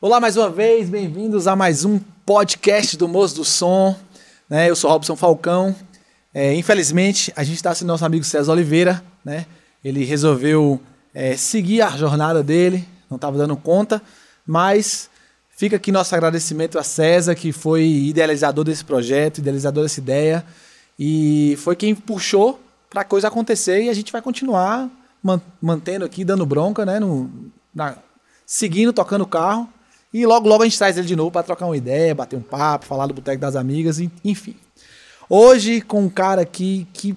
Olá mais uma vez, bem-vindos a mais um podcast do Moço do Som. Né? Eu sou Robson Falcão. É, infelizmente, a gente está sem nosso amigo César Oliveira. Né? Ele resolveu é, seguir a jornada dele, não estava dando conta, mas fica aqui nosso agradecimento a César, que foi idealizador desse projeto, idealizador dessa ideia, e foi quem puxou para a coisa acontecer e a gente vai continuar mantendo aqui, dando bronca, né? No, na, seguindo, tocando o carro. E logo, logo a gente traz ele de novo para trocar uma ideia, bater um papo, falar do Boteco das Amigas, enfim. Hoje, com um cara aqui que.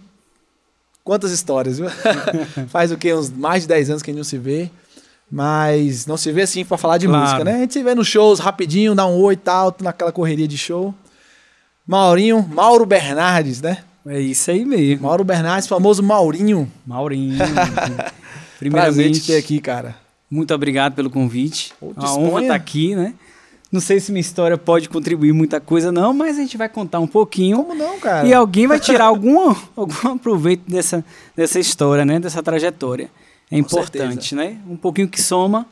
Quantas histórias, viu? Faz o quê? Uns mais de 10 anos que a gente não se vê. Mas não se vê assim para falar de claro. música, né? A gente se vê nos shows rapidinho, dá um oi e tal, naquela correria de show. Maurinho, Mauro Bernardes, né? É isso aí mesmo. Mauro Bernardes, famoso Maurinho. Maurinho. Primeiramente Prazer te ter aqui, cara. Muito obrigado pelo convite. Pô, a honra estar tá aqui, né? Não sei se minha história pode contribuir muita coisa, não, mas a gente vai contar um pouquinho. Como não, cara? E alguém vai tirar algum, algum proveito dessa, dessa história, né? Dessa trajetória. É importante, né? Um pouquinho que soma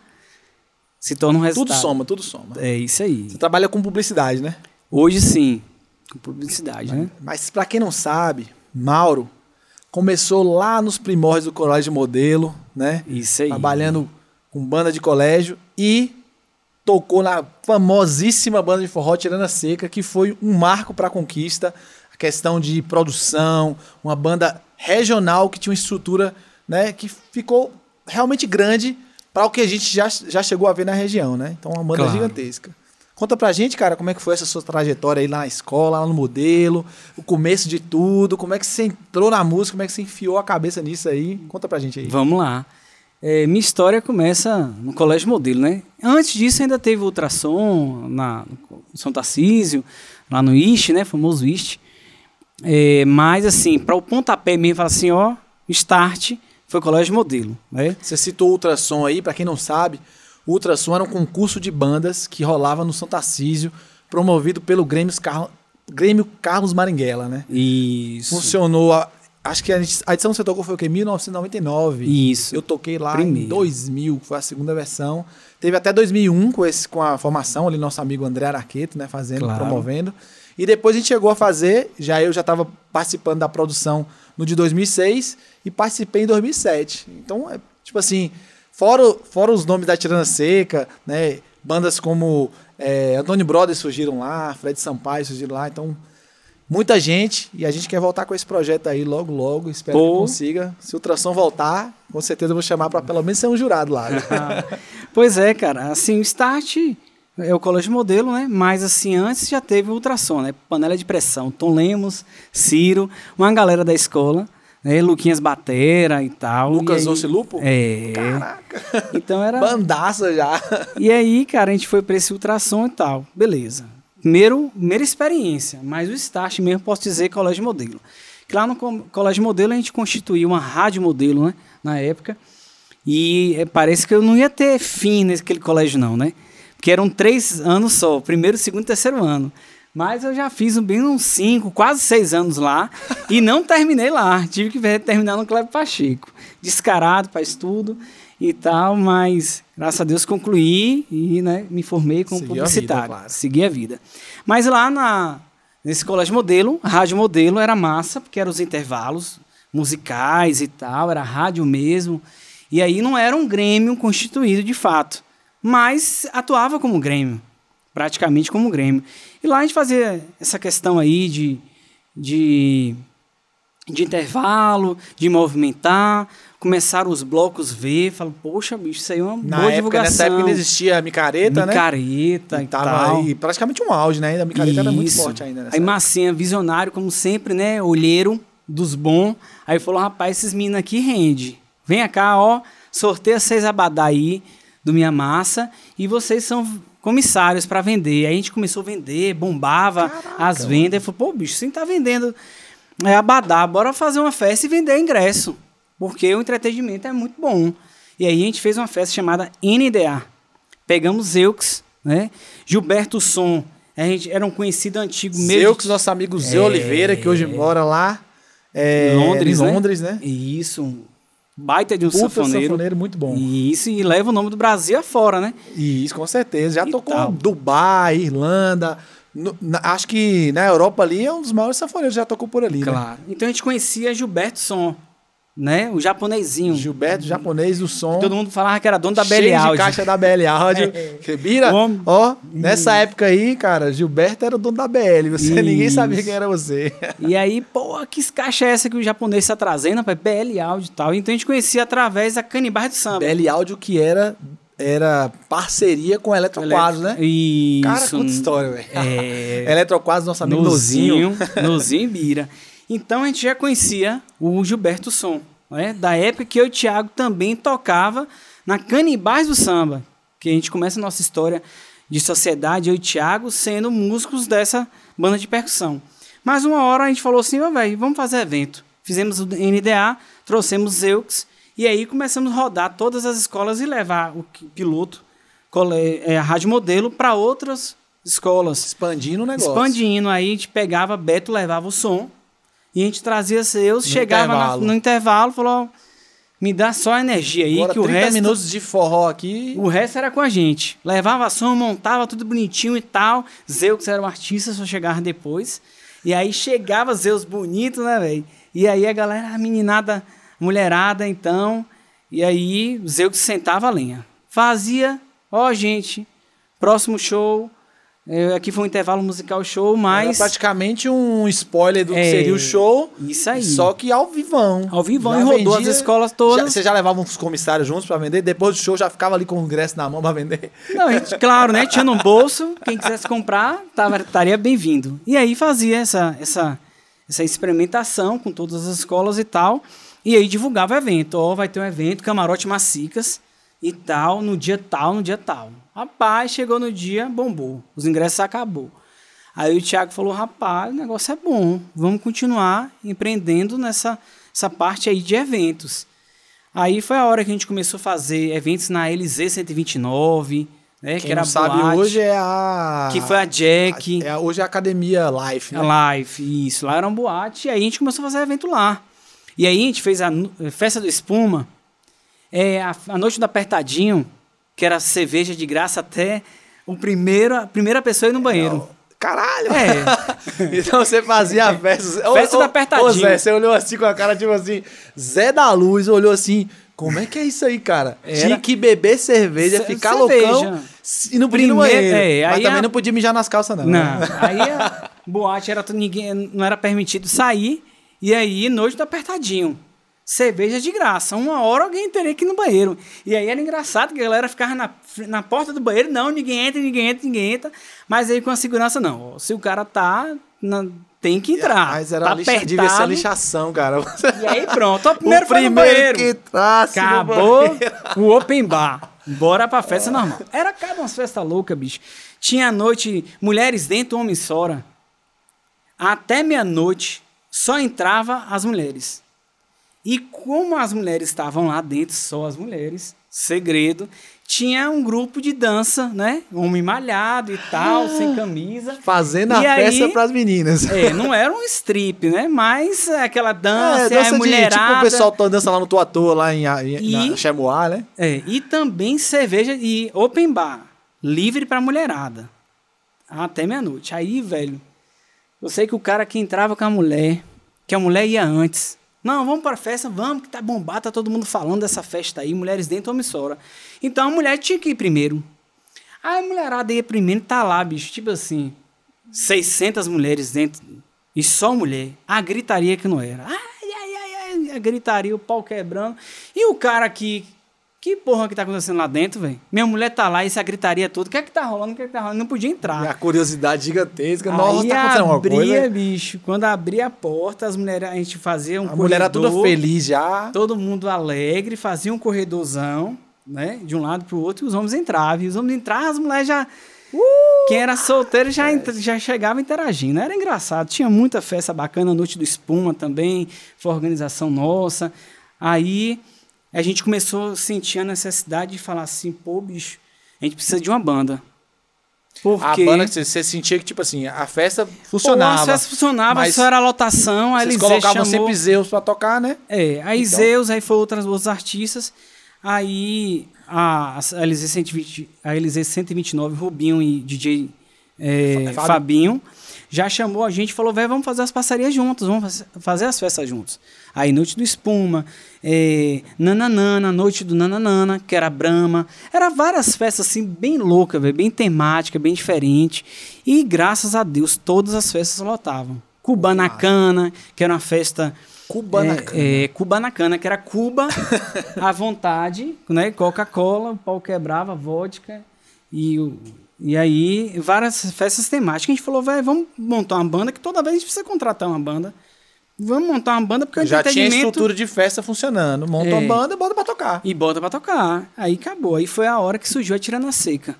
se torna um resultado. Tudo soma, tudo soma. É isso aí. Você trabalha com publicidade, né? Hoje sim, com publicidade, né? Mas para quem não sabe, Mauro começou lá nos primórdios do colégio modelo, né? Isso aí. Trabalhando com banda de colégio e tocou na famosíssima banda de forró Tirana Seca, que foi um marco para a conquista, a questão de produção, uma banda regional que tinha uma estrutura, né, que ficou realmente grande para o que a gente já, já chegou a ver na região, né? Então uma banda claro. gigantesca. Conta pra gente, cara, como é que foi essa sua trajetória aí lá na escola, lá no modelo, o começo de tudo, como é que você entrou na música, como é que você enfiou a cabeça nisso aí? Conta pra gente aí. Vamos lá. É, minha história começa no colégio modelo, né? Antes disso ainda teve ultrassom na, no São Tarcísio, lá no IST, né? Famoso IST. É, mas assim, para o pontapé mesmo, fala assim, ó, start foi colégio modelo, né? Você citou ultrassom aí, para quem não sabe, o Ultrassom era um concurso de bandas que rolava no Santa Tarcísio, promovido pelo Grêmio, Car... Grêmio Carlos Maringuela, né? Isso. Funcionou, a... acho que a, edição que você tocou foi o quê? 1999. Isso. Eu toquei lá Primeiro. em 2000, foi a segunda versão. Teve até 2001 com, esse, com a formação ali, nosso amigo André Araqueto, né? Fazendo, claro. promovendo. E depois a gente chegou a fazer, já eu já estava participando da produção no de 2006 e participei em 2007. Então, é, tipo assim, Fora, fora os nomes da Tirana Seca, né? Bandas como é, Antônio Brothers surgiram lá, Fred Sampaio surgiram lá, então muita gente e a gente quer voltar com esse projeto aí logo, logo. Espero Pô. que consiga. Se o Tração voltar, com certeza eu vou chamar para pelo menos ser um jurado lá. Né? pois é, cara. Assim, o Start é o colégio modelo, né? Mas assim, antes já teve o ultrassom, né? Panela de pressão. Tom Lemos, Ciro, uma galera da escola né? Luquinhas Batera e tal. Lucas e Lupo? É. Caraca. Então era. Bandaça já. E aí, cara, a gente foi para esse ultrassom e tal. Beleza. Primeiro, primeira experiência, mas o start mesmo posso dizer colégio modelo. Que lá no colégio modelo a gente constituiu uma rádio modelo, né? Na época. E é, parece que eu não ia ter fim naquele colégio, não, né? Porque eram três anos só, primeiro, segundo e terceiro ano. Mas eu já fiz bem uns 5, quase 6 anos lá e não terminei lá. Tive que terminar no Cleber Pacheco. Descarado para estudo e tal, mas graças a Deus concluí e né, me formei como Segui publicitário. A vida, claro. Segui a vida. Mas lá na, nesse colégio modelo, rádio modelo era massa, porque eram os intervalos musicais e tal, era rádio mesmo. E aí não era um grêmio constituído de fato, mas atuava como grêmio praticamente como Grêmio. E lá a gente fazia essa questão aí de, de, de intervalo, de movimentar, começaram os blocos V, falo, poxa, bicho, isso aí é uma Na boa época, divulgação. Nessa época ainda existia a micareta, né? Micareta e, e tal. Aí, praticamente um auge, né? A micareta isso. era muito forte ainda. Aí. Massinha, visionário, como sempre, né? Olheiro dos bons. Aí falou, rapaz, esses meninos aqui rende. Vem cá, ó, sorteia seis abadá aí do Minha Massa e vocês são comissários para vender. Aí a gente começou a vender, bombava Caraca, as vendas. Falei, pô, bicho, você tá vendendo é, abadá, bora fazer uma festa e vender ingresso. Porque o entretenimento é muito bom. E aí a gente fez uma festa chamada NDA. Pegamos Zeux, né? Gilberto Som, a gente era um conhecido antigo mesmo. Zeux, nosso amigo Zé é... Oliveira, que hoje mora lá. É, Londres, em Londres, né? né? Isso, baita de um Puta sanfoneiro. sanfoneiro muito bom. E isso e leva o nome do Brasil afora, né? Isso, com certeza. Já E tocou tal. Dubai, Irlanda. No- na- acho que na Europa ali é um dos maiores sanfoneiros, já tocou por ali, né? Claro. Então a gente conhecia Gilberto Som, né? O japonesinho. Gilberto, japonês do som. Todo mundo falava que era dono da BL Audio. caixa da BL Audio. Que Bira, ó, nessa época aí, cara, Gilberto era o dono da BL. Você, ninguém sabia quem era você. E aí, pô, que caixa é essa que o japonês está trazendo, rapaz? BL Audio e tal. Então a gente conhecia através da Canibais do Samba. BL Audio que era, era parceria com a Eletroquadros, né? Isso. Cara, conta história, velho. É. Eletroquadros, nosso amigo Nozinho. Nozinho, Nozinho e Bira. Então a gente já conhecia o Gilberto Som, né? Da época que eu e o Thiago também tocava na Canibais do Samba. Que a gente começa a nossa história de sociedade, eu e o Thiago, sendo músicos dessa banda de percussão. Mas uma hora a gente falou assim, ó, velho, vamos fazer evento. Fizemos o NDA, trouxemos Zeux, e aí começamos a rodar todas as escolas e levar o que- piloto, é, a rádio modelo, para outras escolas. Expandindo o negócio. Expandindo, aí a gente pegava, Beto levava o som, e a gente trazia seus, chegava na- intervalo. no intervalo, falou, me dá só energia aí, Agora, que o 30 resto, minutos de forró aqui. o resto era com a gente. Levava som, montava tudo bonitinho e tal, Zeus era um artista, só chegava depois, e aí chegava Zeus bonito, né, velho? E aí a galera, a meninada, mulherada, então, e aí Zeus sentava a lenha. Fazia, ó, gente, próximo show, é, aqui foi um intervalo musical show, Era mas... praticamente um spoiler do que É, seria o show. Isso aí. Só que ao vivão. Ao vivão, Já e rodou vendia- as escolas todas. Já- você já levava uns comissários juntos pra vender? Depois do show já ficava ali com o ingresso na mão pra vender? Não, gente, claro, né? Tinha no bolso, quem quisesse comprar tava, estaria bem-vindo. E aí fazia essa, essa, essa experimentação com todas as escolas e tal. E aí divulgava o evento. Ó, vai ter um evento, camarote massicas e tal, no dia tal, no dia tal. Rapaz, chegou no dia, bombou. Os ingressos acabou. Aí o Thiago falou, rapaz, o negócio é bom. Vamos continuar empreendendo nessa essa parte aí de eventos. Aí foi a hora que a gente começou a fazer eventos na LZ 129, né? Quem que era não sabe, boate, hoje é a... que foi a Jack, É, hoje é a Academia Life, né? a Life, isso. Lá era um boate, e aí a gente começou a fazer evento lá. E aí a gente fez a nu- festa do espuma, é, a, a noite do apertadinho, que era cerveja de graça até o primeiro, a primeira pessoa ir no banheiro. Caralho! É. então você fazia a festa... Festa Ô, do ô, apertadinho. Ô Zé, você olhou assim com a cara tipo assim... Zé da Luz olhou assim... Como é que é isso aí, cara? Era- Tinha que beber cerveja, Ce- ficar cerveja. loucão e não podia ir no banheiro. é, Mas também a- não podia mijar nas calças, não. Não, né? aí a boate era ninguém, não era permitido sair, e aí noite do apertadinho. Cerveja de graça. Uma hora alguém teria que ir no banheiro. E aí era engraçado que a galera ficava na, na porta do banheiro, não, ninguém entra, ninguém entra, ninguém entra. Mas aí com a segurança, não. Se o cara tá, na- tem que entrar. Mas era tá lixa, devia ser a apertado. lixação, cara. E aí pronto, ó, primeiro o foi no primeiro banheiro. que entrasse Acabou o open bar. Bora pra festa normal. Era cada umas festas loucas, bicho. Tinha a noite, mulheres dentro, homens fora. Até meia-noite, só entrava as mulheres. E como as mulheres estavam lá dentro, só as mulheres, segredo, tinha um grupo de dança, né? Homem malhado e tal, sem camisa. Fazendo a E aí- festa pras meninas. É, não era um strip, né? Mas é aquela dança, É, é, dança de, mulherada. tipo o pessoal tá dança lá no Tua Toa, lá em, em E- Chemoá, né? É, e também cerveja e open bar, livre pra mulherada. Até meia-noite. Aí, velho, eu sei que o cara que entrava com a mulher, que a mulher ia antes. Não, vamos pra festa, vamos, que tá bombado, tá todo mundo falando dessa festa aí, mulheres dentro, homem fora. Então a mulher tinha que ir primeiro. Aí a mulherada ia primeiro, tá lá, bicho, tipo assim, 600 mulheres dentro, e só mulher. A gritaria que não era. Ai, ai, ai, ai, a gritaria, o pau quebrando. E o cara aqui, que porra que tá acontecendo lá dentro, velho? Minha mulher tá lá, e essa gritaria toda, o que é que tá rolando, o que é que tá rolando? Não podia entrar. A curiosidade gigantesca. Nossa, Aí tá acontecendo alguma abria, coisa. bicho, quando abria a porta, as mulheres, a gente fazia um A mulher era toda corredor, feliz já. todo mundo alegre, fazia um corredorzão, né, de um lado pro outro, e os homens entravam. E os homens entravam, as mulheres já... Quem era solteiro já, entra- já chegava interagindo. Era engraçado. Tinha muita festa bacana, Noite do Espuma também, foi organização nossa. Aí a gente começou a sentir a necessidade de falar assim, pô, bicho, a gente precisa de uma banda. Porque A banda que você, você sentia que, tipo assim, a festa funcionava. Pô, as festas funcionavam, mas só era lotação, a Eliseu colocavam chamou... sempre Zeus pra tocar, né? É, aí Então. Zeus, aí foi outras, outros artistas. Aí a, a Eliseu 120, a Eliseu 129, Rubinho e DJ é, Fábio. Fabinho, já chamou a gente e falou, velho, vamos fazer as parcerias juntos, vamos faz- fazer as festas juntos. Aí Noite do Espuma, é, Nananana, Noite do Nananana, que era Brahma. Era várias festas assim, bem loucas, velho, bem temática, bem diferente. E graças a Deus, todas as festas lotavam. Cubanacana, que era uma festa Cubanacana. é, é, Cubanacana, que era Cuba à vontade, né? Coca-Cola, o pau quebrava, vodka. E, o- e aí, várias festas temáticas. A gente falou, velho, vamos montar uma banda, que toda vez a gente precisa contratar uma banda. Vamos montar uma banda, porque o Já tinha estrutura de festa funcionando. Monta É. uma banda, bota pra tocar. E bota pra tocar. Aí acabou. Aí foi a hora que surgiu a Tirana Seca.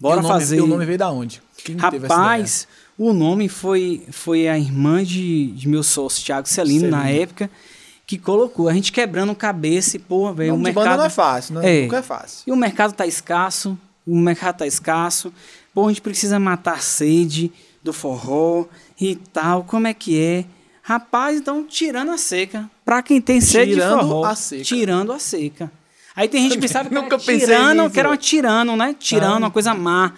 Bora E nome, fazer. E o nome veio da onde? Quem Rapaz, o nome foi, foi a irmã de, de meu sócio, Thiago Celino, na época, que colocou. A gente quebrando cabeça e, porra, velho, o mercado. banda não é fácil, né? É. Nunca é fácil. E o mercado tá escasso, o mercado tá escasso. Pô, a gente precisa matar a sede do forró e tal. Como é que é? Rapaz, então tirando a seca. Pra quem tem sede Tirando de forró. a seca. Tirando a seca. Aí tem gente que pensava que Nunca era pensei tirando, nisso, que era uma velho. tirando, né? Tirando, Ah. uma coisa má.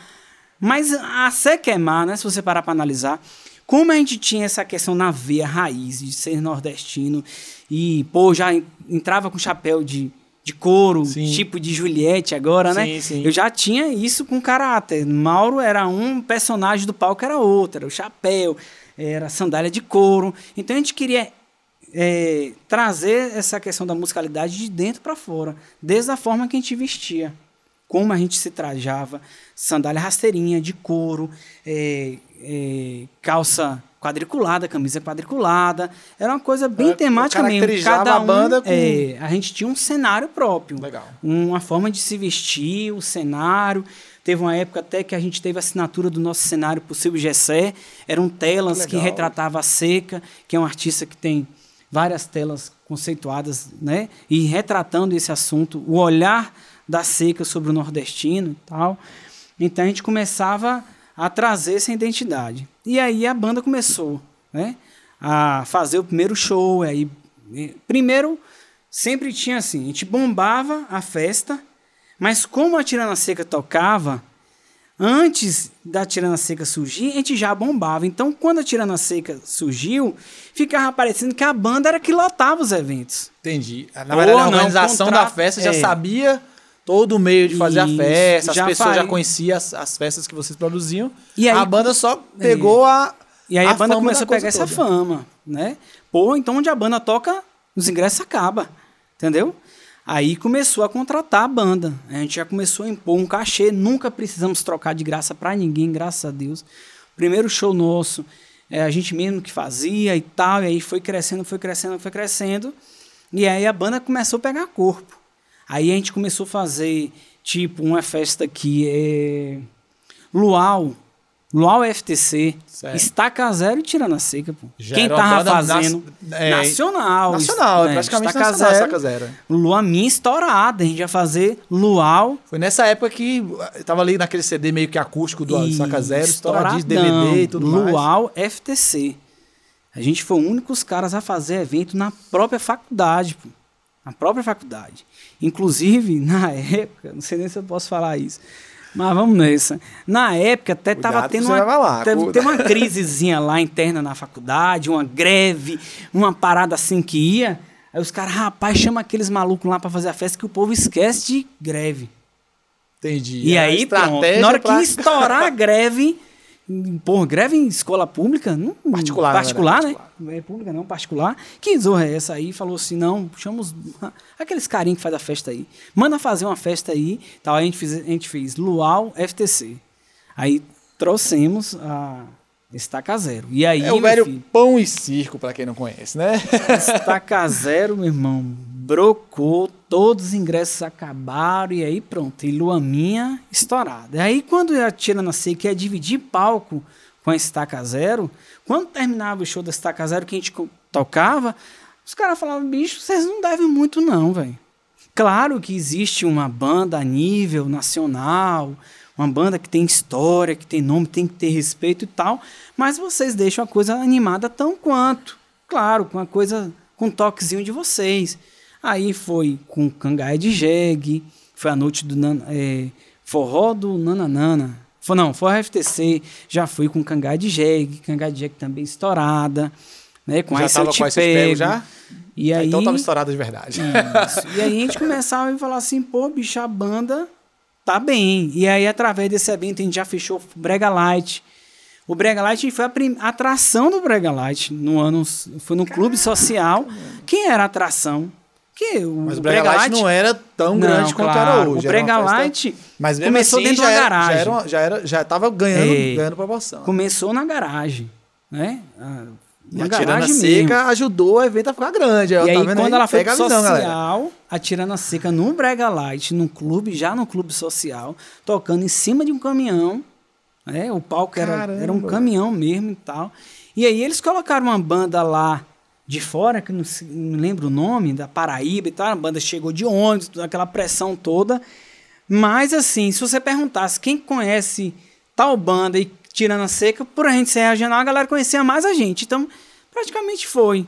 Mas a seca é má, né? Se você parar pra analisar. Como a gente tinha essa questão na veia raiz de ser nordestino e, pô, já en- entrava com chapéu de, de couro, Sim. tipo de Juliette agora, né? Sim, sim. Eu já tinha isso com caráter. Mauro era um personagem do palco, era outro. Era o chapéu, era a sandália de couro. Então a gente queria é, trazer essa questão da musicalidade de dentro para fora, desde a forma que a gente vestia, como a gente se trajava, sandália rasteirinha de couro, é, é, calça quadriculada, camisa quadriculada, era uma coisa bem temática mesmo. Cada a um, banda com- é, a gente tinha um cenário próprio, Legal. uma forma de se vestir, o cenário. Teve uma época até que a gente teve a assinatura do nosso cenário Silvio Gessé. Eram telas Que que, retratava a seca, que é um artista que tem várias telas conceituadas, né? E retratando esse assunto, o olhar da seca sobre o nordestino e tal. Então a gente começava a trazer essa identidade. E aí a banda começou, né? A fazer o primeiro show. Aí, eh, primeiro, sempre tinha assim: a gente bombava a festa, mas como a Tirana Seca tocava, antes da Tirana Seca surgir, a gente já bombava. Então, quando a Tirana Seca surgiu, ficava parecendo que a banda era que lotava os eventos. Entendi. Na verdade, a organização da contrato- festa já é. sabia todo o meio de fazer Isso, a festa, as já pessoas já faria. conheciam as, as festas que vocês produziam. E aí- a banda só pegou a. E aí a, banda fama começou a da pegar coisa essa toda. fama, né? Pô, então onde a banda toca, os ingressos acabam, entendeu? Aí começou a contratar a banda. A gente já começou a impor um cachê, nunca precisamos trocar de graça pra ninguém, graças a Deus. Primeiro show nosso, é, a gente mesmo que fazia e tal, e aí foi crescendo, foi crescendo, foi crescendo. E aí a banda começou a pegar corpo. Aí a gente começou a fazer, tipo, uma festa que é Luau, Luau FTC, Certo. Estaca Zero e Tirana Seca, pô. Já Quem tava fazendo é, nacional. Nacional, né, praticamente Estaca nacional, Zero, Estaca Zero. Lua minha estourada, a gente ia fazer Luau Foi nessa época que uh, tava ali naquele CD meio que acústico do e Saca Zero, estouradinho, estouradão, DVD e tudo mais. Luau FTC. A gente foi o único os caras a fazer evento na própria faculdade, pô. Na própria faculdade. Inclusive, na época, não sei nem se eu posso falar isso. Mas vamos nessa. Na época até Cuidado tava que tendo uma, lá, teve, teve uma crisezinha lá interna na faculdade, uma greve, uma parada assim que ia. Aí os caras, rapaz, chama aqueles malucos lá pra fazer a festa que o povo esquece de greve. Entendi. E Era aí, pronto, na hora pra- que estourar a greve, pô, greve em escola pública, não, Particular, particular, né? Não é pública não, particular. Que zorra é essa aí? Falou assim, não, chama os, aqueles carinhos que faz a festa aí. Manda fazer uma festa aí, tal. Aí a gente fez, a gente fez Luau FTC. Aí trouxemos a Estaca Zero. E aí, É o velho filho, pão e circo, pra quem não conhece, né? Estaca Zero, meu irmão, brocou, todos os ingressos acabaram e aí pronto, e lua minha estourada. E aí quando a nasceu que ia dividir palco com a Estaca Zero, quando terminava o show da Estaca Zero que a gente tocava, os caras falavam, bicho, vocês não devem muito não, velho. Claro que existe uma banda a nível nacional, uma banda que tem história, que tem nome, tem que ter respeito e tal, mas vocês deixam a coisa animada tão quanto. Claro, com a coisa com um toquezinho de vocês. Aí foi com Cangaia de Jegue, foi a noite do é, forró do Nananana. Foi, não, foi a FTC, já fui com Cangaia de Jegue, Cangaia de Jegue também estourada, né? Com já essa eu te pego. já? E aí, então tava estourada de verdade. Isso. E aí a gente começava a falar assim, pô, bicho, a banda tá bem. E aí, através desse evento, a gente já fechou Brega Light. O Brega Light foi a atração do Brega Light no ano. Foi no Clube Social. Quem era a atração? Que o Mas o Brega, Brega Light, Light, não era tão não, grande quanto claro. era hoje. O Brega Light mas começou assim, dentro da garagem. Já, já, era, já tava ganhando, é, ganhando proporção. Começou na garagem. Né? E a Tirana Seca ajudou o evento a ficar grande. E tá aí, quando aí? ela foi pro visão, social, galera. a Tirana Seca no Brega Light, no clube, já no clube social, tocando em cima de um caminhão. Né? O palco era, era um caminhão mesmo e tal. E aí eles colocaram uma banda lá de fora, que não, não lembro o nome, da Paraíba e tal. A banda chegou de ônibus, aquela pressão toda. Mas assim, se você perguntasse quem conhece tal banda e tirando a seca, por a gente ser regional, a galera conhecia mais a gente. Então, praticamente foi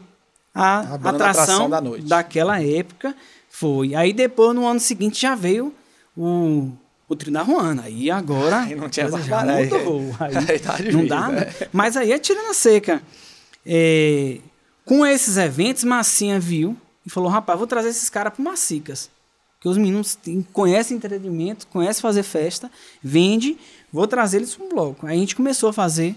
a, a atração, atração da noite. daquela época. Foi. Aí depois, no ano seguinte, já veio o, o trio da Ruana. Aí agora. Aí não tinha já mudou. Aí, aí tá difícil, não dá. Né? Mas aí é tirando a seca. É, com esses eventos, Massinha viu e falou: rapaz, vou trazer esses caras para Macicas. Porque os meninos conhecem entretenimento, conhecem fazer festa, vende Vou trazer eles para um bloco. Aí a gente começou a fazer,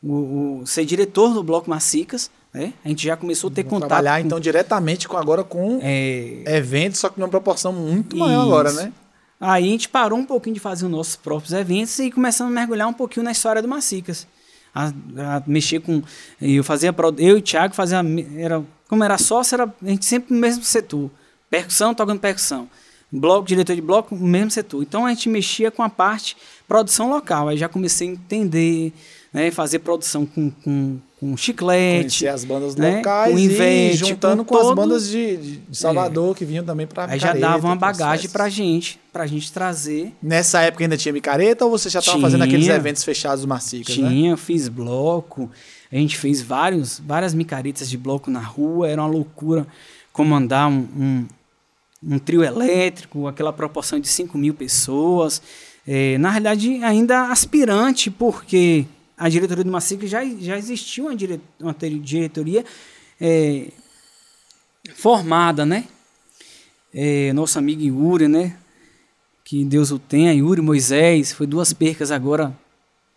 o, o, ser diretor do bloco Macicas. Né? A gente já começou a ter contato. Trabalhar, com, então, diretamente com, agora com é, eventos, só que numa proporção muito maior isso. agora, né? Aí a gente parou um pouquinho de fazer os nossos próprios eventos e começamos a mergulhar um pouquinho na história do Macicas. A, a mexer com. Eu fazia. Eu e o Thiago fazia. Era, como era sócio, era, a gente sempre no mesmo setor. Percussão, tocando percussão bloco, diretor de bloco, no mesmo setor. Então a gente mexia com a parte produção local. Aí já comecei a entender, né, fazer produção com, com, com chiclete. Conhecer as bandas né, locais com Ivete, e juntando com, com as bandas de, de Salvador é. que vinham também para Aí já dava uma bagagem para gente, para gente trazer. Nessa época ainda tinha micareta ou você já estava fazendo aqueles eventos fechados macios? Né? Tinha, né? fiz bloco. A gente fez vários, várias micaretas de bloco na rua, era uma loucura comandar um, um um trio elétrico, aquela proporção de 5 mil pessoas. É, na realidade, ainda aspirante, porque a diretoria do Macica já, já existiu uma, dire, uma diretoria é, formada, né? É, nosso amigo Yuri, né? Que Deus o tenha, Yuri Moisés, foi duas percas agora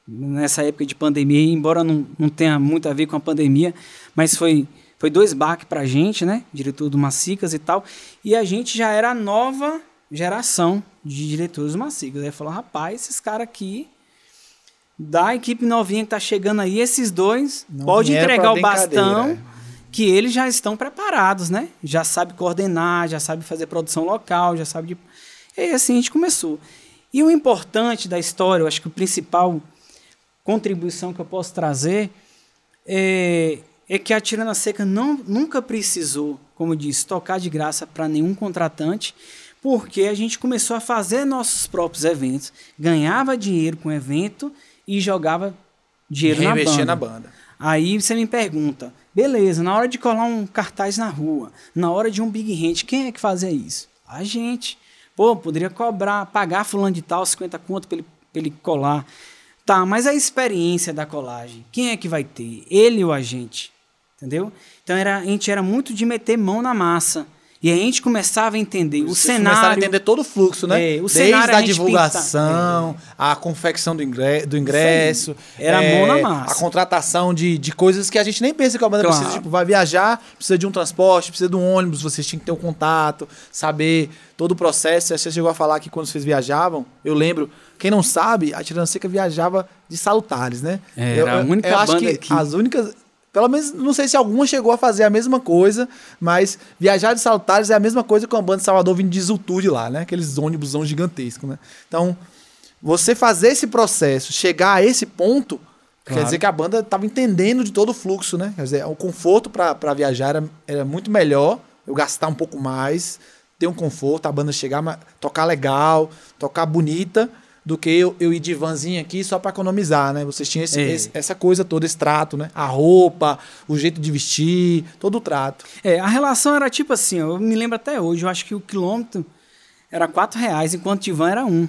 nessa época de pandemia, embora não, não tenha muito a ver com a pandemia, mas foi foi dois baques pra gente, né? Diretor do Macicas e tal. E a gente já era a nova geração de diretores do Macicas. Aí falou, rapaz, esses caras aqui, da equipe novinha que tá chegando aí, esses dois, Não pode entregar o bastão, que eles já estão preparados, né? Já sabe coordenar, já sabe fazer produção local, já sabe de... E assim a gente começou. E o importante da história, eu acho que o principal contribuição que eu posso trazer é é que a Tirana Seca não, nunca precisou, como disse, tocar de graça para nenhum contratante, porque a gente começou a fazer nossos próprios eventos, ganhava dinheiro com o evento e jogava dinheiro na banda. na banda. Aí você me pergunta, beleza, na hora de colar um cartaz na rua, na hora de um big hand, quem é que fazia isso? A gente. Pô, poderia cobrar, pagar fulano de tal 50 conto para ele, ele colar. Tá, mas a experiência da colagem, quem é que vai ter? Ele ou a gente? entendeu? Então era, a gente era muito de meter mão na massa. E a gente começava a entender o cenário. Começaram a entender todo o fluxo, né? É, o Desde cenário a, a divulgação, pinta, é. a confecção do ingresso. Do ingresso Era é, mão na massa. A contratação de, de coisas que a gente nem pensa que a banda claro. precisa. Tipo, vai viajar, precisa de um transporte, precisa de um ônibus, vocês tinham que ter um contato, saber todo o processo. Você chegou a falar que quando vocês viajavam, eu lembro, quem não sabe, a Tirana Seca viajava de salutares, né? Era eu, a única eu banda acho que aqui. as únicas pelo menos, não sei se alguma chegou a fazer a mesma coisa, mas viajar de Saltares é a mesma coisa que a banda de Salvador vindo de Zultude lá, né? Aqueles ônibus gigantescos, né? Então, você fazer esse processo, chegar a esse ponto, claro. quer dizer que a banda estava entendendo de todo o fluxo, né? Quer dizer, o conforto para viajar era, era, muito melhor, eu gastar um pouco mais, ter um conforto, a banda chegar, tocar legal, tocar bonita, do que eu, eu ir de vanzinha aqui só para economizar, né? Vocês tinham esse- É. esse- essa coisa toda, esse trato, né? A roupa, o jeito de vestir, todo o trato. É, a relação era tipo assim, eu me lembro até hoje, eu acho que o quilômetro era 4 reais, enquanto de van era um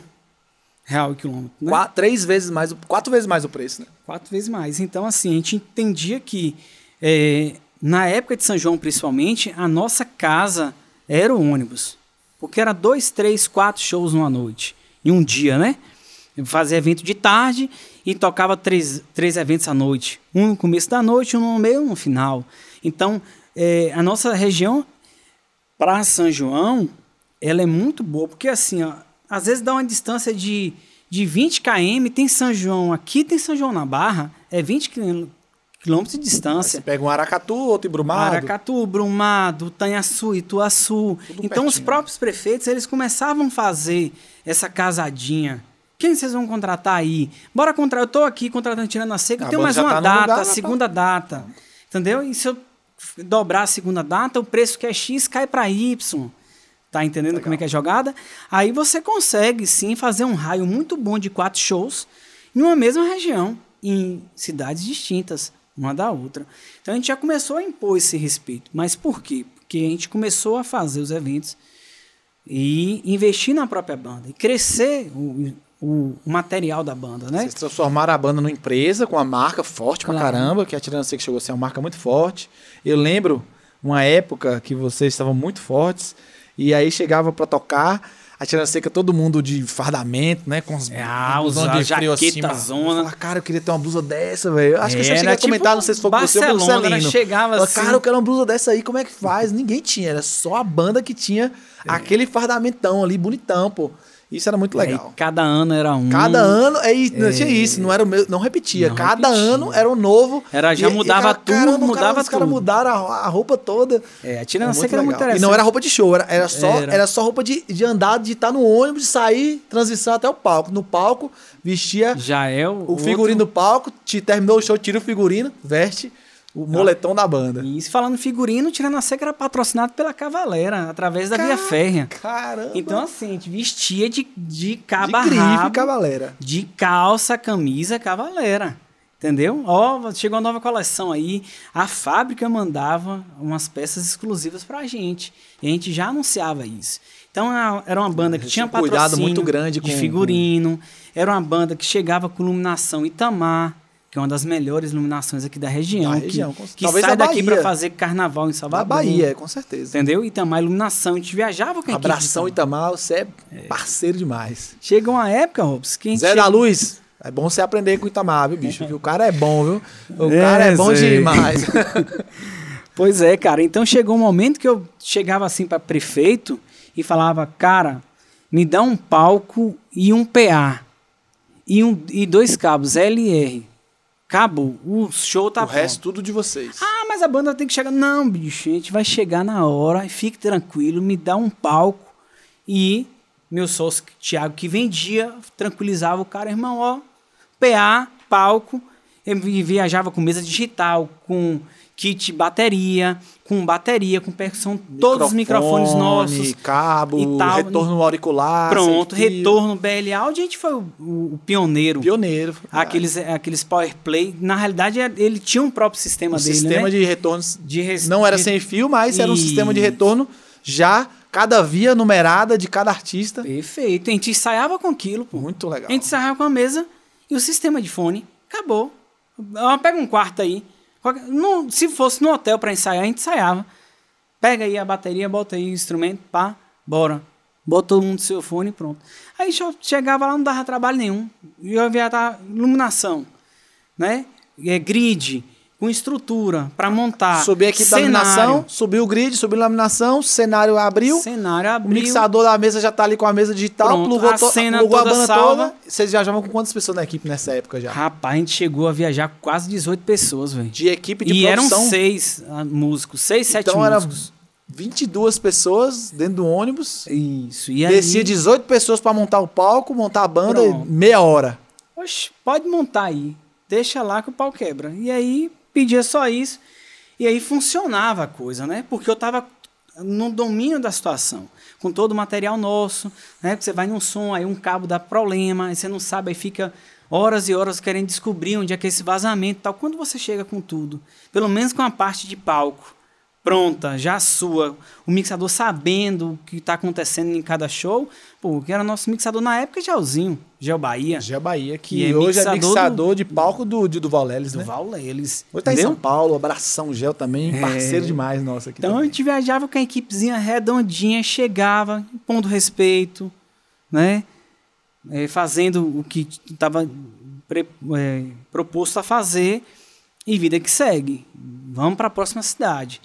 real o quilômetro. Né? Qua- três vezes mais, o- quatro vezes mais o preço, né? Quatro vezes mais. Então, assim, a gente entendia que é, na época de São João, principalmente, a nossa casa era o ônibus. Porque era dois, três, quatro shows numa noite. Em um dia, né? Fazia evento de tarde e tocava três, três eventos à noite. Um no começo da noite, um no meio um no final. Então, é, a nossa região, para São João, ela é muito boa. Porque, assim, ó, às vezes dá uma distância de, de 20 km, tem São João aqui, tem São João na Barra, é 20 quilô- quilômetros de Você distância. pega um Aracatu, outro Embrumado. Aracatu, Brumado, Tanhaçu, Ituaçu. Tudo Então os pertinho. próprios prefeitos, eles começavam a fazer essa casadinha. Quem vocês vão contratar aí? Bora contratar. Eu tô aqui contratando tirando a seca, eu tenho banda mais uma tá data, lugar, a né, segunda data. Entendeu? E se eu dobrar a segunda data, o preço que é X cai para Y. Tá entendendo como é que é a jogada? Aí você consegue sim fazer um raio muito bom de quatro shows em uma mesma região, em cidades distintas, uma da outra. Então a gente já começou a impor esse respeito. Mas por quê? Porque a gente começou a fazer os eventos e investir na própria banda e crescer o, o, material da banda, né? Vocês transformaram a banda numa empresa com uma marca forte pra Claro. caramba, que a Tirana Seca chegou a ser uma marca muito forte. Eu lembro uma época que vocês estavam muito fortes e aí chegava pra tocar, a Tirana Seca todo mundo de fardamento, né, com os Ah, blusão usar de frio jaqueta acima. zona. Falar, cara, eu queria ter uma blusa dessa, velho. Acho que Era cheguei a tipo comentar, não sei se foi com você ou com o né? Chegava assim. Cara, eu quero uma blusa dessa aí, como é que faz? Ninguém tinha, era só a banda que tinha É. aquele fardamentão ali, bonitão, pô. Isso era muito legal. Aí cada ano era um. Cada ano, é, isso, não tinha isso, não era o mesmo, não repetia. Não Cada repetia. ano era um novo. Era- já mudava tudo, caramba, o cara- mudava Os caras tudo. mudaram a, a roupa toda. É, a Tirana muito Seca era muito legal. interessante. E não era roupa de show, era, era, só, Era. era. só roupa de, de andar, de estar no ônibus, de sair, transição até o palco. No palco, vestia Já é o. o figurino do palco, te, terminou o show, tira o figurino, veste o moletom da banda. Isso falando figurino, Tirana Seca era patrocinado pela Cavalera, através da Via Férrea. Caramba! Então, assim, a gente vestia de, de de caba grife, rabo, cavalera. de calça, camisa, cavaleira. Entendeu? Ó, chegou a nova coleção aí. A fábrica mandava umas peças exclusivas pra gente. E a gente já anunciava isso. Então a- era uma banda que tinha um cuidado patrocínio muito grande de com- figurino. Era uma banda que chegava com iluminação Itamar, que é uma das melhores iluminações aqui da região. Da que- região, com- que talvez sai da daqui pra fazer carnaval em Da Salvador. Bahia, com certeza. Entendeu? Itamar Iluminação. A gente viajava com a Abração Itamar, você é parceiro demais. Chega uma época, Robson, que a gente Zé chega- da Luz, é bom você aprender com o Itamar, viu, bicho? Que o cara é bom, viu? O É, cara é bom Zé. demais. Pois é, cara. Então chegou um momento que eu chegava assim para prefeito e falava, cara, me dá um palco e um PA e, um, e dois cabos LR. Acabou. O show tá o resto tudo de vocês. Ah, mas a banda tem que chegar. Não, bicho, a gente vai chegar na hora, fique tranquilo, me dá um palco e meu sócio, Thiago, que vendia, tranquilizava o cara, irmão, ó, PA, palco, eu vi- viajava com mesa digital, com kit bateria, com bateria, com percussão, todos os microfones Microfone, nossos. cabo, e tal. retorno auricular. Pronto, retorno BL Audio, a gente foi o, o- pioneiro. Pioneiro. Aqueles, aqueles Power Play, na realidade ele tinha um próprio sistema O dele, sistema né? de retornos De res- não era sem fio, mas era um sistema de retorno já cada via numerada de cada artista. Perfeito. A gente ensaiava com aquilo, pô. Muito legal. A gente ensaiava com a mesa e o sistema de fone. Acabou. Pega um quarto aí. Se fosse no hotel pra ensaiar, a gente ensaiava. Pega aí a bateria, bota aí o instrumento, pá, bora. Bota todo mundo no seu fone e pronto. Aí chegava lá, não dava trabalho nenhum. E eu via tá, iluminação, né? É, grid, com estrutura pra montar. Subi aqui da iluminação, subiu o grid, subiu a iluminação, cenário abriu. Cenário O abriu. mixador da mesa já tá ali com a mesa digital, Pronto, plugou, a to- cena plugou a toda banda salva. toda. Vocês viajavam com quantas pessoas na equipe nessa época já? Rapaz, a gente chegou a viajar com quase 18 pessoas, velho. De equipe de E eram produção. seis ah, músicos, seis, sete então era músicos. 22 pessoas dentro do ônibus. Isso. E Descia aí, 18 pessoas pra montar o palco, montar a banda, meia hora. Oxe, pode montar aí. Deixa lá que o pau quebra. E aí, pedia só isso. E aí funcionava a coisa, né? Porque eu tava no domínio da situação. com todo o material nosso, né? Você vai num som, aí um cabo dá problema, aí você não sabe, aí fica horas e horas querendo descobrir onde é que é esse vazamento tal. Quando você chega com tudo, pelo menos com a parte de palco pronta, já sua, o mixador sabendo o que está acontecendo em cada show, pô, que era nosso mixador na época, Gelzinho, Gel Bahia. Gel Bahia, que, é hoje é mixador do, de palco do, de, do Valleles, do né? Valleles. Hoje tá em São Paulo, abração Gel também, é. parceiro demais nosso aqui Então também. a gente viajava com a equipezinha redondinha, chegava, pondo respeito, né? É, fazendo o que estava é, proposto a fazer e vida que segue. Vamos para a próxima cidade.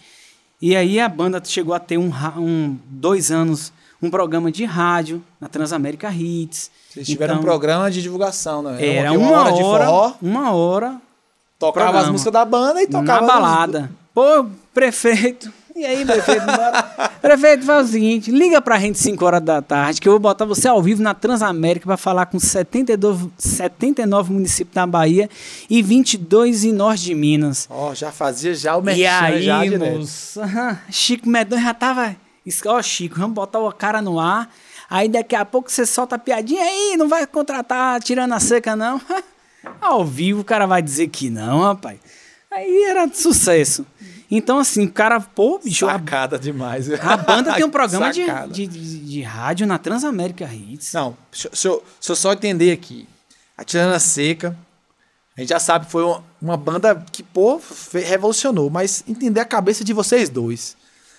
E aí a banda chegou a ter um, um, dois anos um programa de rádio na Transamérica Hits. Vocês tiveram então, um programa de divulgação, né? Era, uma, uma, hora, de forró. Uma hora. Tocava programa. as músicas da banda e tocava. Na balada. Pô, prefeito, e aí, prefeito, bora. prefeito, faz o seguinte: liga pra gente 5 horas da tarde, que eu vou botar você ao vivo na Transamérica para falar com 72, 79 municípios na Bahia e 22 em norte de Minas. Ó, oh, já fazia já o merchan, E aí, já moço, Chico Medonho já tava. Ó, oh, Chico, vamos botar o cara no ar. Aí daqui a pouco você solta a piadinha aí, não vai contratar tirando a seca, não. ao vivo o cara vai dizer que não, rapaz. Aí era sucesso. Então, assim, o cara, pô, bicho. Sacada a, demais. A banda tem um programa de, de, de, de, rádio na Transamérica Hits. Não, se eu, se eu só entender aqui. A Tirana Seca, a gente já sabe que foi uma, uma banda que, pô, revolucionou. Mas entender a cabeça de vocês dois.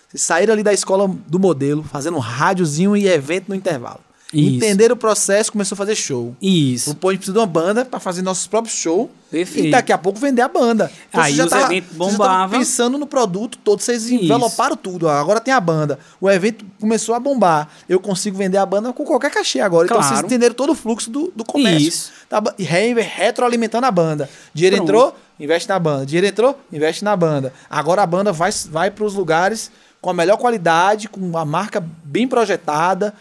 Vocês saíram ali da escola do modelo, fazendo um rádiozinho e evento no intervalo. Isso. Entenderam o processo, começou a fazer show. Isso. Pô, a gente precisa de uma banda para fazer nossos próprios shows. Perfeito. E daqui a pouco vender a banda. Então, Aí já os tava, eventos bombavam. pensando no produto todo, vocês enveloparam Isso. tudo. Agora tem a banda. O evento começou a bombar. Eu consigo vender a banda com qualquer cachê agora. Claro. Então vocês entenderam todo o fluxo do, do comércio. Isso. Tá, re, retroalimentando a banda. Dinheiro Pronto. entrou, investe na banda. Dinheiro entrou, investe na banda. Agora a banda vai, vai para os lugares com a melhor qualidade, com a marca bem projetada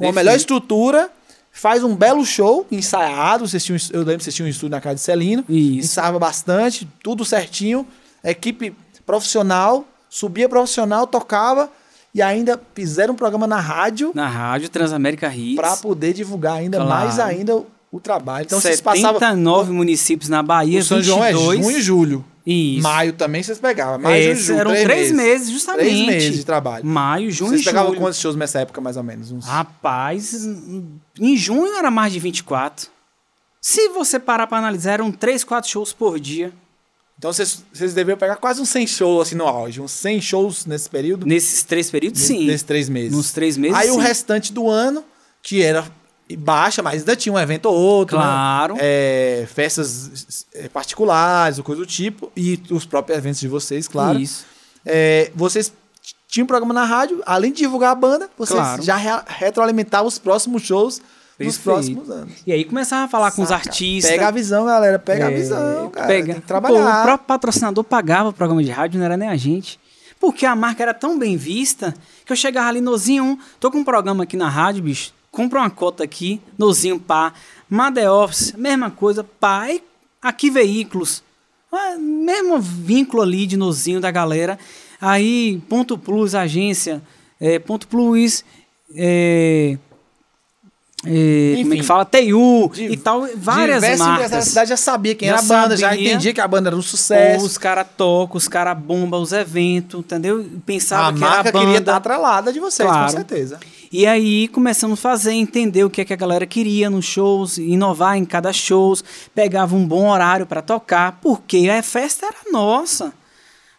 com a melhor estrutura, faz um belo show, ensaiado. Vocês tinham, eu lembro que vocês tinham um estúdio na casa de Celino. Isso. Ensaiava bastante, tudo certinho. Equipe profissional, subia profissional, tocava e ainda fizeram um programa na rádio. Na rádio Transamérica Hits. Para poder divulgar ainda claro. mais ainda o trabalho. Então 79 vocês passavam. municípios na Bahia, o São 22. João é junho e julho. Isso. Maio também vocês pegavam. Maio, Esse, julho, eram três, três meses. meses. justamente. Três meses de trabalho. Maio, junho vocês e pegavam julho. quantos shows nessa época, mais ou menos? Uns... Rapaz, em junho era mais de 24. Se você parar para analisar, eram 3, 4 shows por dia. Então vocês, vocês deveriam pegar quase uns 100 shows assim no auge. Uns 100 shows nesse período? Nesses três períodos, sim. Nesses três meses. Nos três meses, Aí sim. o restante do ano, que era baixa, mas ainda tinha um evento ou outro. Né? Claro. Né? É, festas é, particulares, ou coisa do tipo. E os próprios eventos de vocês, claro. Isso. É, vocês tinham um programa na rádio, além de divulgar a banda, vocês claro. já re retroalimentavam os próximos shows nos próximos anos. E aí começava a falar Saca. com os artistas. Pega a visão, galera. Pega é, a visão, cara. Pega. Tem que trabalhar. Pô, o próprio patrocinador pagava o programa de rádio, não era nem a gente. Porque a marca era tão bem vista que eu chegava ali nozinho, tô com um programa aqui na rádio, bicho compra uma cota aqui, nozinho pá, Made Office, mesma coisa, pá, e aqui veículos, ah, mesmo vínculo ali de nozinho da galera, aí Ponto Plus, agência, é, Ponto Plus, é, é, como é que fala? TU e tal, várias marcas. A cidade já sabia quem já era a banda, sabia. já entendia que a banda era um sucesso. Os caras tocam, os caras bombam os eventos, entendeu? Pensava a que era a banda. queria estar atrelada de vocês, claro. com certeza. E aí começamos a fazer, entender o que, é que a galera queria nos shows, inovar em cada shows, pegava um bom horário para tocar, porque a festa era nossa.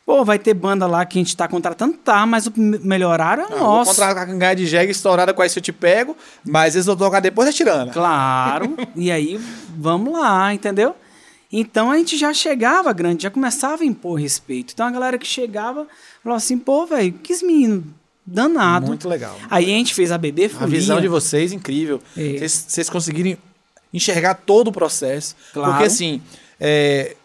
Pô, vai ter banda lá que a gente tá contratando, tá, mas o melhor horário é ah, nosso. Vou contratar com ganha de jegue estourada com esse eu te pego, mas eles vão tocar depois da tirana. Claro, e aí vamos lá, entendeu? Então a gente já chegava grande, já começava a impor respeito. Então a galera que chegava falava assim, pô, velho, que esse menino danado. Muito legal. Aí a gente fez a bebê Folia. A visão de vocês, incrível. É. Vocês conseguirem enxergar todo o processo. Claro. Porque assim, é,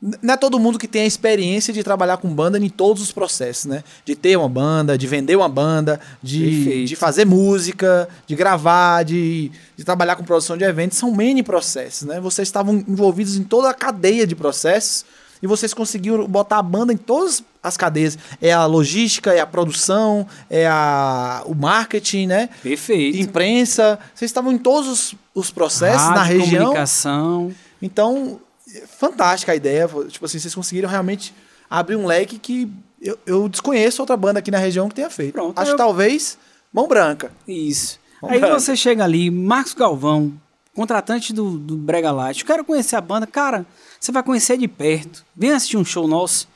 não é todo mundo que tem a experiência de trabalhar com banda em todos os processos, né? De ter uma banda, de vender uma banda, de, de fazer música, de gravar, de, de trabalhar com produção de eventos. São many processos, né? Vocês estavam envolvidos em toda a cadeia de processos e vocês conseguiram botar a banda em todas as cadeias. É a logística, é a produção, é a, o marketing, né? Perfeito. Imprensa. Vocês estavam em todos os, os processos Rádio, na região. comunicação. Então, fantástica a ideia. Tipo assim, vocês conseguiram realmente abrir um leque que eu, eu desconheço outra banda aqui na região que tenha feito. Pronto, Acho eu- que talvez Mão Branca. Isso. Vamos Aí ver. você chega ali, Marcos Galvão, contratante do, do Brega Light. Eu quero conhecer a banda. Cara, você vai conhecer de perto. Vem assistir um show nosso.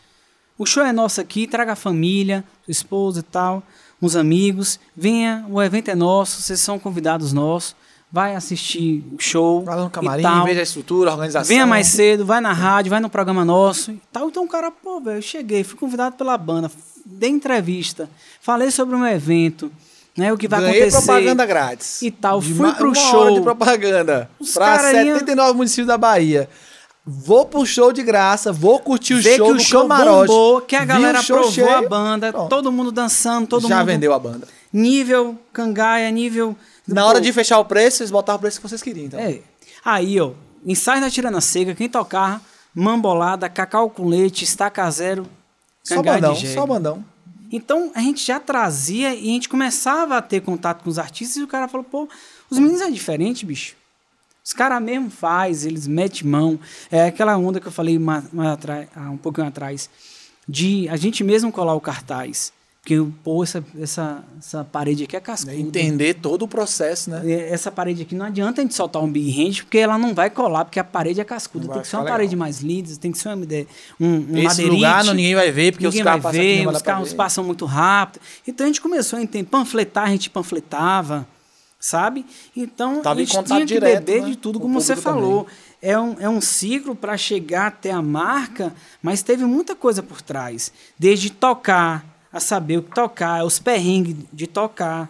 O show é nosso aqui, traga a família, sua esposa e tal, uns amigos. Venha, o evento é nosso, vocês são convidados nossos. Vai assistir o show. Vai lá no camarim, tal. veja a estrutura, a organização. Venha mais cedo, vai na rádio, vai no programa nosso e tal. Então o cara, pô, velho, eu cheguei, fui convidado pela banda, dei entrevista, falei sobre um evento, né, o que vai Ganhei acontecer. propaganda grátis. E tal, De fui pro uma show. hora de propaganda. Os Pra cara iam- 79 municípios da Bahia. Vou pro show de graça, vou curtir o Ver show que o show camarote. bombou, que a galera aprovou cheio, a banda, pronto. todo mundo dançando, todo Já mundo... vendeu a banda. Nível cangaia, nível... Na hora de fechar o preço, vocês botaram o preço que vocês queriam. Então. É. Aí, ó, ensaio da Tirana Seca, quem tocar, mambolada, cacau com leite, estaca zero, só bandão, só bandão. Então a gente já trazia e a gente começava a ter contato com os artistas e o cara falou, pô, os meninos é diferente, bicho. Os caras mesmo faz, eles metem mão. É aquela onda que eu falei atrás, há um pouquinho atrás, de a gente mesmo colar o cartaz. Porque, pô, essa, essa, essa parede aqui é cascuda. Entender todo o processo, né? Essa parede aqui não adianta a gente soltar um big hand, porque ela não vai colar, porque a parede é cascuda. Tem que ser uma ficar parede legal. mais lisa, tem que ser uma, um, um Esse madeirite. lugar não, ninguém vai ver, porque Ninguém os carros ver, vai os carros passam muito rápido. Então a gente começou a entender, panfletar, a gente panfletava, sabe? Então Tava a gente tinha que direto, beber né, de tudo, com como você falou. É um, é um ciclo para chegar até a marca, mas teve muita coisa por trás. Desde tocar, a saber o que tocar, os perrengues de tocar,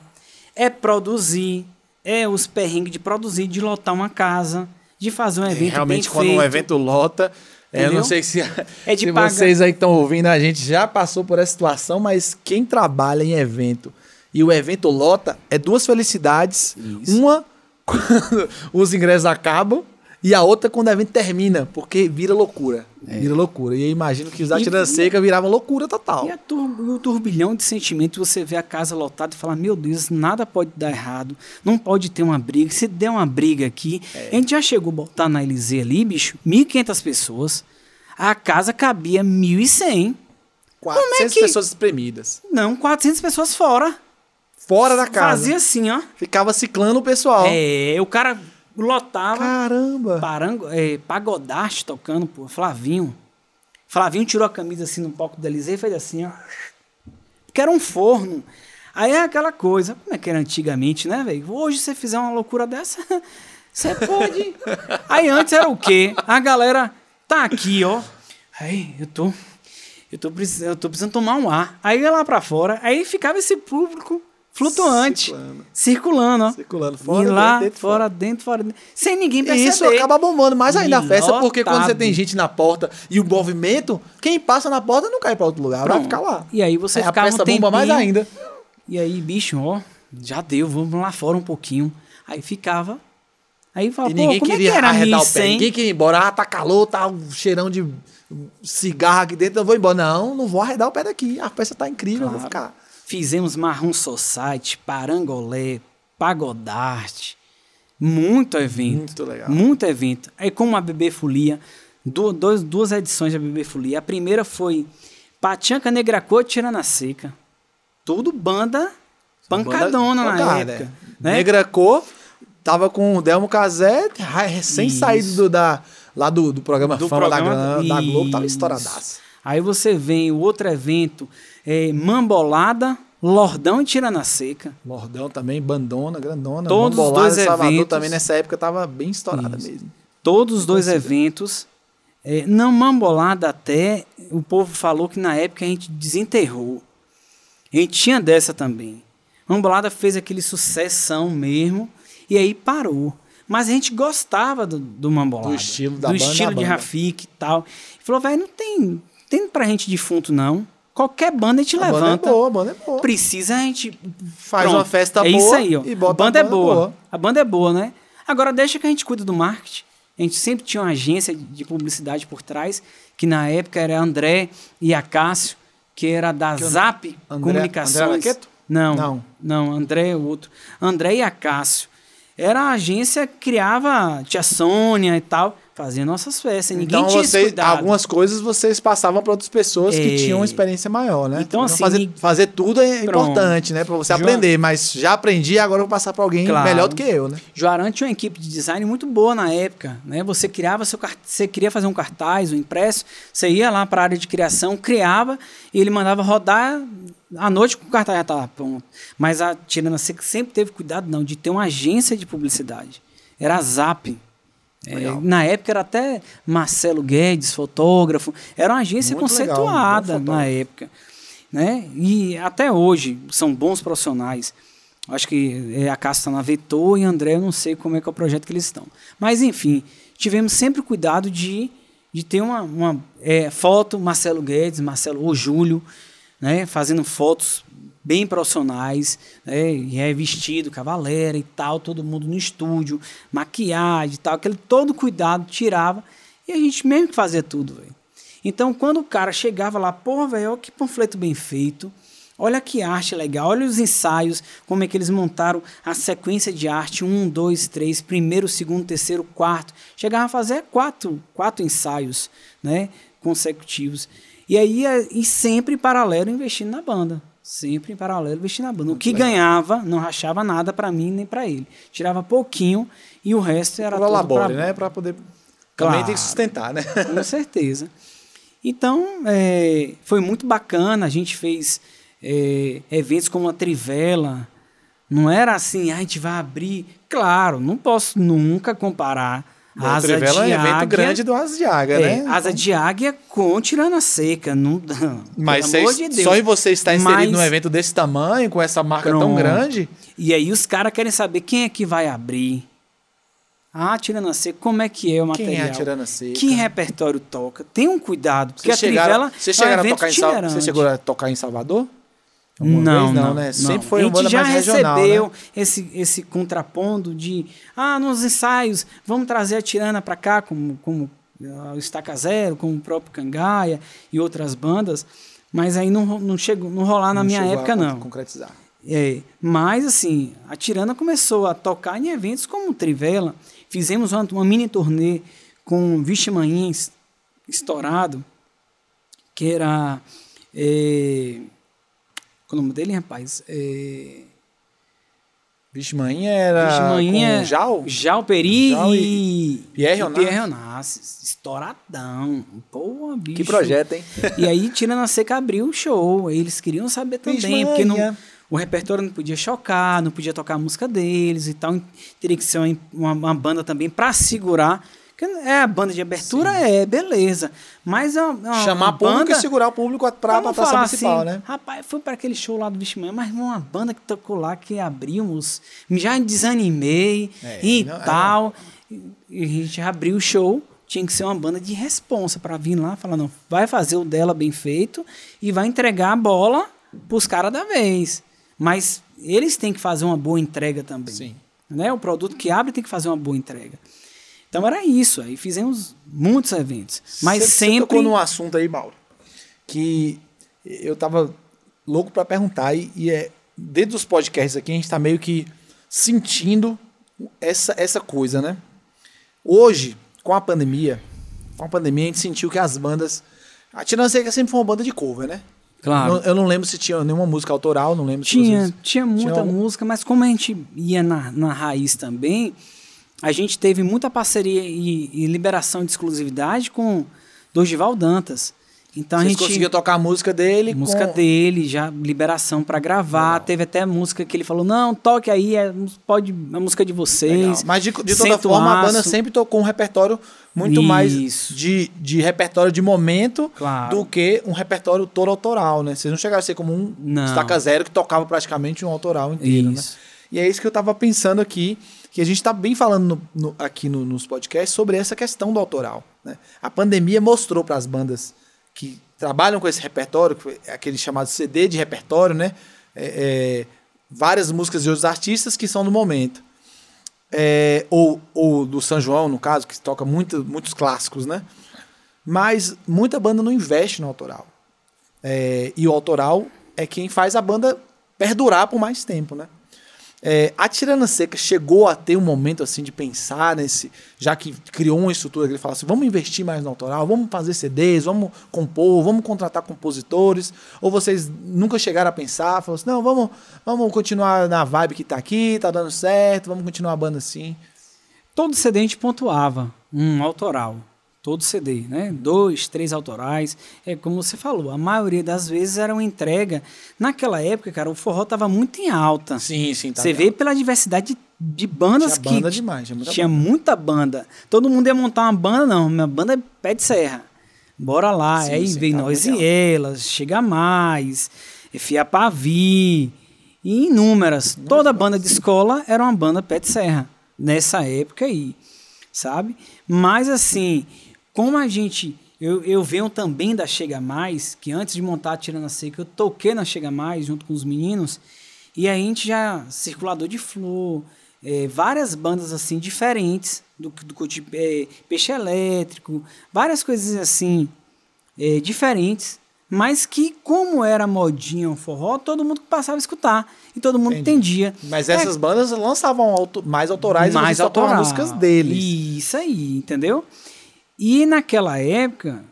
é produzir, é os perrengues de produzir, de lotar uma casa, de fazer um evento Realmente, bem quando feito. um evento lota, é, eu não Entendeu? sei se, É de se vocês aí que estão ouvindo, a gente já passou por essa situação, mas quem trabalha em evento e o evento lota, é duas felicidades. Isso. Uma, quando os ingressos acabam, e a outra quando o evento termina, porque vira loucura. Vira loucura. E eu imagino que os da É. Tirana Seca viravam loucura total. E, a tur- o turbilhão de sentimentos, você vê a casa lotada e fala, meu Deus, nada pode dar errado, não pode ter uma briga. Se der uma briga aqui, É. a gente já chegou a botar na Elisê ali, bicho, 1.500 pessoas, a casa cabia 1.100. 400 é que- pessoas espremidas. Não, 400 pessoas fora. Fora da casa. Fazia assim, ó. Ficava ciclando o pessoal. É, o cara lotava, Caramba. parango, é, pagodarte tocando, pô, Flavinho. Flavinho tirou a camisa assim no palco da Elisê e fez assim, ó. Porque era um forno. Aí é aquela coisa, como é que era antigamente, né, velho? Hoje você fizer uma loucura dessa, você pode. Aí antes era o quê? A galera tá aqui, ó. Aí, eu tô. Eu tô, eu tô precisando tomar um ar. Aí ia lá pra fora, aí ficava esse público flutuante, Circulando. circulando, ó. Circulando fora, e lá, dentro, fora, dentro, fora, dentro. Sem ninguém E perceber. isso acaba bombando mais ainda a E festa, porque quando você lotado. tem gente na porta e o movimento, quem passa na porta não cai pra outro lugar, vai Pronto. ficar lá. E aí você Aí a ficava um festa bomba mais ainda. E aí, bicho, ó, já deu, vamos lá fora um pouquinho. Aí ficava. Aí falava, E ninguém como queria é que era arredar o pé, 1100? ninguém queria ir embora. Ah, tá calor, tá um cheirão de cigarro aqui dentro, eu vou embora. Não, não vou arredar o pé daqui. A festa tá incrível, eu vou Claro. ficar. Fizemos Marrom Society, Parangolé, Pagodarte. Muito evento. Muito legal. Muito evento. Aí como a Bebê Folia, du- dois, duas edições da Bebê Folia. A primeira foi Pachanca Negra Cor Tirana Seca. Tudo banda pancadona Banda na pancada, época. é. Né? Negra Cor, tava com o Delmo Casé, recém Isso. saído do, da, lá do, do programa Do Fama da, programa- Gran- da Globo, tava estouradaço. Aí você vem o outro evento, é, Mambolada, Lordão e Tirana Seca. Lordão também, bandona, grandona. Todos os Bambolada dois Salvador eventos. também nessa época tava bem estourada Isso. mesmo. Todos os dois eventos. É, não Mambolada até, o povo falou que na época a gente desenterrou. A gente tinha dessa também. Mambolada fez aquele sucessão mesmo e aí parou. Mas a gente gostava do, do Mambolada. Do estilo da Do banda, estilo a de. Rafik e tal. E falou, velho, não tem, tem pra gente defunto não. Qualquer banda a gente A banda é levanta. boa, a banda é boa. Precisa a gente Faz Pronto, uma festa é boa isso aí, ó. e bota a banda, a é boa. A banda é boa, né? Agora deixa que a gente cuida do marketing. A gente sempre tinha uma agência de publicidade por trás, que na época era André e Acácio, que era da Que o- Zap André- Comunicações. André? Não, Não. não, André é outro. André e Acácio. Era a agência que criava tia Sônia e tal, fazia nossas festas. Ninguém Então, vocês, algumas coisas vocês passavam para outras pessoas que É. tinham uma experiência maior, né? Então, assim, fazer, fazer tudo é Pronto. importante, né? Para você aprender, mas já aprendi, agora eu vou passar para alguém Claro. melhor do que eu, né? Joaran tinha uma equipe de design muito boa na época, né? Você criava seu cart... você queria fazer um cartaz, um impresso, você ia lá para a área de criação, criava e ele mandava rodar à noite com o cartaz já estava pronto. Mas a Tirana sempre teve cuidado não de ter uma agência de publicidade. Era a Zap. É, Legal. na época era até Marcelo Guedes, fotógrafo. Era uma agência Muito legal, conceituada fotógrafo. na época. Né? E até hoje são bons profissionais. Acho que é, a Cássia está na Vetor e André, eu não sei como é que é o projeto que eles estão. Mas, enfim, tivemos sempre cuidado de, de ter uma, uma é, foto, Marcelo Guedes, Marcelo ou Júlio, né, fazendo fotos bem profissionais, né, e é vestido, cavalera e tal, todo mundo no estúdio, maquiagem e tal, aquele todo cuidado tirava, e a gente mesmo que fazia tudo. Então, quando o cara chegava lá, porra, velho, que panfleto bem feito, olha que arte legal, olha os ensaios, como é que eles montaram a sequência de arte, um, dois, três, primeiro, segundo, terceiro, quarto. Chegava a fazer quatro, quatro ensaios, né, consecutivos. E aí, e sempre em paralelo investindo na banda. Sempre em paralelo investindo na banda. o que ganhava, não rachava nada pra mim nem pra ele. Tirava pouquinho e o resto era Para tudo pra né? Para poder Claro. também tem que sustentar, né? com certeza. Então, é, foi muito bacana. A gente fez é, eventos como a Trivela. Não era assim, "Ah, a gente vai abrir. Claro, não posso nunca comparar A asa Trivela de é um evento águia, grande do Asa de Águia, é, né? asa de águia com tirana seca. Não, Mas vocês- de só em você estar inserido Mas- num evento desse tamanho, com essa marca tão Pronto. grande, E aí os caras querem saber quem é que vai abrir. Ah, tirana seca, como é que é o quem material? é a Tirana Seca? Que repertório toca? Tem um cuidado, porque Vocês a chegaram, Trivela vocês é um chegaram a tocar em Sal- itinerante. Você chegou a tocar em Salvador? Alguma Não, vez? não, né? não. Sempre foi a uma banda gente já recebeu né? esse, esse contrapondo de ah, nos ensaios, vamos trazer a Tirana para cá, como, como ah, o Estaca Zero, como o próprio Cangaia e outras bandas, mas aí não, não chegou, não rolar na Não minha chegou a época, não. concretizar. É, mas assim, a Tirana começou a tocar em eventos como o Trivela. Fizemos uma, uma mini turnê com Vixe Manhã es- estourado, que era. É o nome dele, rapaz? É, Manhã era com Jal? Jal Peri Jal e, Pierre Onassis. Pierre Onassis. Estouradão. Pô, bicho. Que projeto, hein? E aí, Tirana a Seca abriu o show. Eles queriam saber também, porque não, o repertório não podia chocar, não podia tocar a música deles e tal. Teria que ser uma, uma, uma banda também para segurar. É a banda de abertura, é, beleza. Mas é uma, uma Chamar público banda, e segurar o público para a atração principal, assim, né? Rapaz, foi para aquele show lá do Vixe Manhã, mas uma banda que tocou lá que abrimos, já desanimei É, e não, é. tal. E a gente abriu o show, tinha que ser uma banda de responsa para vir lá falar, não, vai fazer o dela bem feito e vai entregar a bola pros caras da vez. Mas eles têm que fazer uma boa entrega também. Sim. Né? O produto que abre tem que fazer uma boa entrega. Então era isso, aí fizemos muitos eventos. Mas sempre. Você tocou num assunto aí, Mauro, que eu tava louco para perguntar e, e é dentro dos podcasts aqui a gente tá meio que sentindo essa, essa coisa, né? Hoje, com a pandemia, com a pandemia a gente sentiu que as bandas a Tirana Seca sempre foi uma banda de cover, né? Claro. Eu não lembro se tinha nenhuma música autoral, não lembro se Tinha, vocês- tinha muita algum- música, mas como a gente ia na, na raiz também, a gente teve muita parceria e, e liberação de exclusividade com Dorival Dantas. Então a Vocês gente conseguiam tocar a música dele música com... dele, já liberação para gravar. Teve até música que ele falou: "Não, toque aí, é, pode a música de Legal. vocês". Mas de, de toda forma, a banda aço. sempre tocou um repertório muito mais Isso. de, de repertório de momento Claro. do que um repertório todo autoral, né? Vocês não chegaram a ser como um Não. estaca zero que tocava praticamente um autoral inteiro, né? Isso. E é isso que eu tava pensando aqui, que a gente tá bem falando no- no- aqui no- nos podcasts sobre essa questão do autoral. Né? A pandemia mostrou para as bandas que trabalham com esse repertório, aquele chamado CD de repertório, né? É, é, várias músicas de outros artistas que são do momento. é, ou, ou do São João, no caso, que toca muito, muitos clássicos, né? Mas muita banda não investe no autoral. É, e o autoral é quem faz a banda perdurar por mais tempo, né? É, a Tirana Seca chegou a ter um momento assim de pensar nesse, já que criou uma estrutura que ele fala assim, vamos investir mais no autoral, vamos fazer CDs, vamos compor, vamos contratar compositores, ou vocês nunca chegaram a pensar, falaram assim, não, vamos, vamos continuar na vibe que tá aqui, tá dando certo, vamos continuar a banda assim. Todo CD a gente pontuava um autoral todo CD, né? Dois, três autorais. É como você falou, a maioria das vezes era uma entrega. Naquela época, cara, o forró tava muito em alta. Sim, sim. Tá você vê pela diversidade de, de bandas tinha banda que demais, tinha muita, tinha banda. muita banda. Todo mundo ia montar uma banda, não. Minha banda é pé de serra. Bora lá. Sim, Aí sim, vem tá nós legal. e elas, chega mais, Fia Pavi e inúmeras. Toda banda de escola era uma banda pé de serra nessa época aí, sabe? Mas assim, como a gente. Eu, eu venho também da Chega Mais, que antes de montar a Tirana Seca, eu toquei na Chega Mais junto com os meninos, e a gente já. Circulador de Flor, é, várias bandas assim diferentes, do, do, de, é, Peixe Elétrico, várias coisas assim é, diferentes, mas que, como era modinha o forró, todo mundo passava a escutar e todo mundo Entendi. entendia. Mas É, essas bandas lançavam auto- mais autorais mais e autoral. músicas deles. Isso aí, entendeu? E naquela época,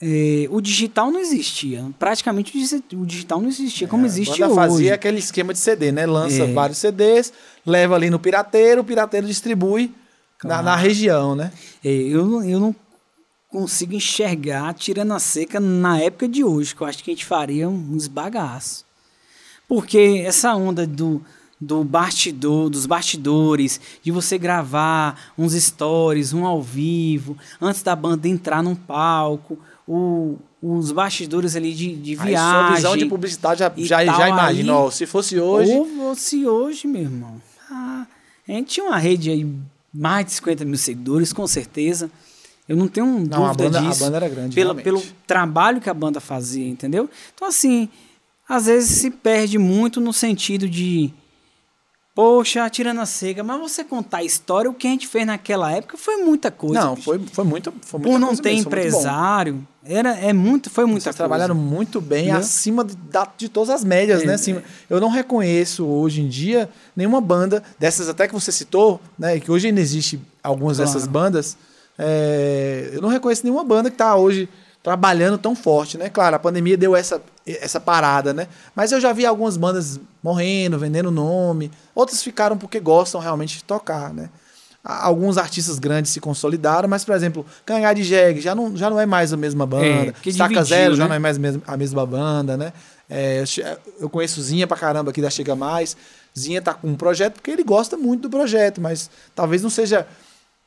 eh, o digital não existia. Praticamente o digi- o digital não existia como existe É, banda hoje. fazia aquele esquema de CD, né? Lança É. vários CDs, leva ali no pirateiro, o pirateiro distribui na, Claro. na região, né? Eh, eu, não- eu não consigo enxergar tirando a seca na época de hoje, que eu acho que a gente faria uns bagaços. Porque essa onda do, do bastidor, dos bastidores, de você gravar uns stories, um ao vivo, antes da banda entrar num palco, o- os bastidores ali de, de Aí viagem. sua visão de publicidade já, já, tal, já imagina, aí- ó, se fosse hoje, Ou se hoje, meu irmão. Ah, a gente tinha uma rede aí, mais de 50 mil seguidores, com certeza. Eu não tenho Não, a dúvida banda- a disso. banda era grande, realmente. pelo trabalho que a banda fazia, entendeu? Então, assim, às vezes se perde muito no sentido de. Poxa, tirando a cega, mas você contar a história, o que a gente fez naquela época foi muita coisa. não, bicho. foi, foi muito, foi muita Por não ter mesmo, empresário, era, é muito, foi muita Vocês coisa. trabalharam muito bem, acima de, da- de todas as médias, É, né? Acima. Eu não reconheço hoje em dia nenhuma banda dessas até que você citou, né? Que hoje ainda existe algumas Claro. dessas bandas. é, eu não reconheço nenhuma banda que está hoje trabalhando tão forte, né? Claro, a pandemia deu essa, essa parada, né? Mas eu já vi algumas bandas morrendo, vendendo nome. Outras ficaram porque gostam realmente de tocar, né? Alguns artistas grandes se consolidaram, mas, por exemplo, Canhar de Jeg já não, já não é mais a mesma banda. porque Estaca dividiu, Zero já né? não é mais a mesma banda, né? É, eu conheço Zinha pra caramba aqui da Chega Mais. Zinha tá com um projeto porque ele gosta muito do projeto, mas talvez não seja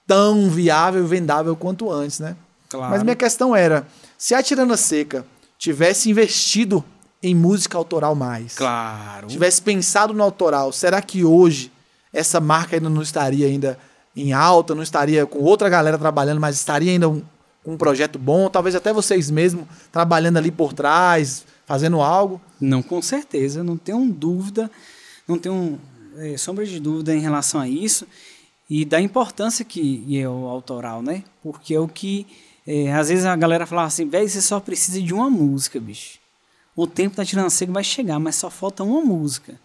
tão viável e vendável quanto antes, né? Claro. Mas minha questão era, se a Tirana Seca tivesse investido em música autoral mais, Claro. tivesse pensado no autoral, será que hoje essa marca ainda não estaria ainda em alta, não estaria com outra galera trabalhando, mas estaria ainda um- com um projeto bom, talvez até vocês mesmos trabalhando ali por trás, fazendo algo? Não, com certeza, não tenho dúvida, não tenho é, sombra de dúvida em relação a isso e da importância que é o autoral, né? Porque é o que, é, às vezes a galera fala assim, velho, você só precisa de uma música, bicho. O tempo da tirando seco vai chegar, mas só falta uma música.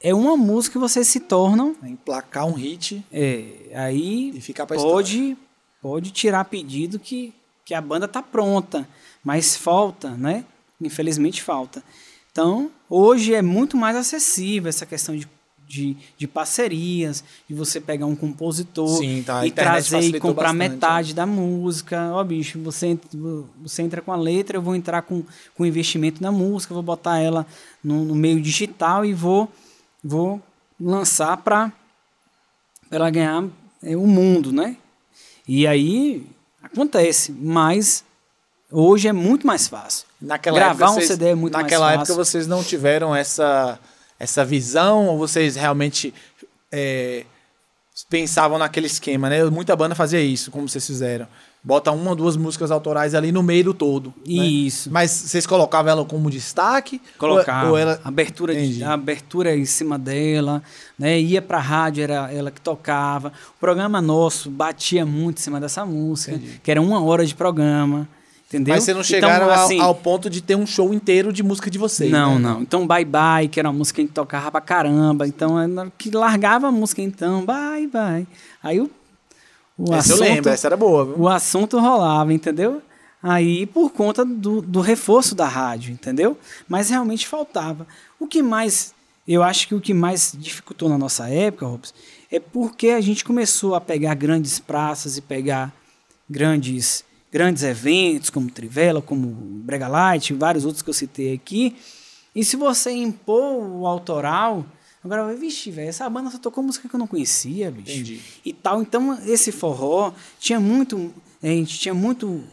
É uma música que vocês se tornam, Emplacar um hit é, aí e pode, pode tirar pedido que, que a banda tá pronta, mas falta, né? Infelizmente falta. Então, hoje é muito mais acessível essa questão de, de, de parcerias, de você pegar um compositor Sim, tá, e trazer e comprar bastante, né? metade da música. Ó, bicho, você, entra- você entra com a letra, eu vou entrar com, com investimento na música, vou botar ela no, no meio digital e vou, vou lançar para ela ganhar é, o mundo, né? E aí acontece, mas hoje é muito mais fácil. Naquela Gravar época um CD é muito mais Naquela época fácil. vocês não tiveram essa, essa visão ou vocês realmente é, pensavam naquele esquema, né? Muita banda fazia isso, como vocês fizeram. bota uma ou duas músicas autorais ali no meio do todo. né? Isso. Mas vocês colocavam ela como destaque? Colocava. Ou, ou ela... abertura, de, abertura em cima dela, né? Ia pra rádio, era ela que tocava. O programa nosso batia muito em cima dessa música, Entendi. que era uma hora de programa. Entendeu? Mas vocês não chegaram então, ao- assim, ao, ponto de ter um show inteiro de música de vocês. Não, né? não. Então, Bye Bye, que era uma música que a gente tocava pra caramba. Então, é que largava a música, então, Bye Bye. Aí o, o Essa eu lembro, essa era boa, viu? o assunto rolava, entendeu? Aí por conta do, do reforço da rádio, entendeu? Mas realmente faltava. O que mais, eu acho que o que mais dificultou na nossa época, Robson, é porque a gente começou a pegar grandes praças e pegar grandes grandes eventos, como Trivela, como Brega Light, vários outros que eu citei aqui. E se você impor o autoral, agora, vai, vixe, velho, essa banda só tocou música que eu não conhecia, bicho Entendi. e tal. Então, esse forró tinha muito. A gente tinha muito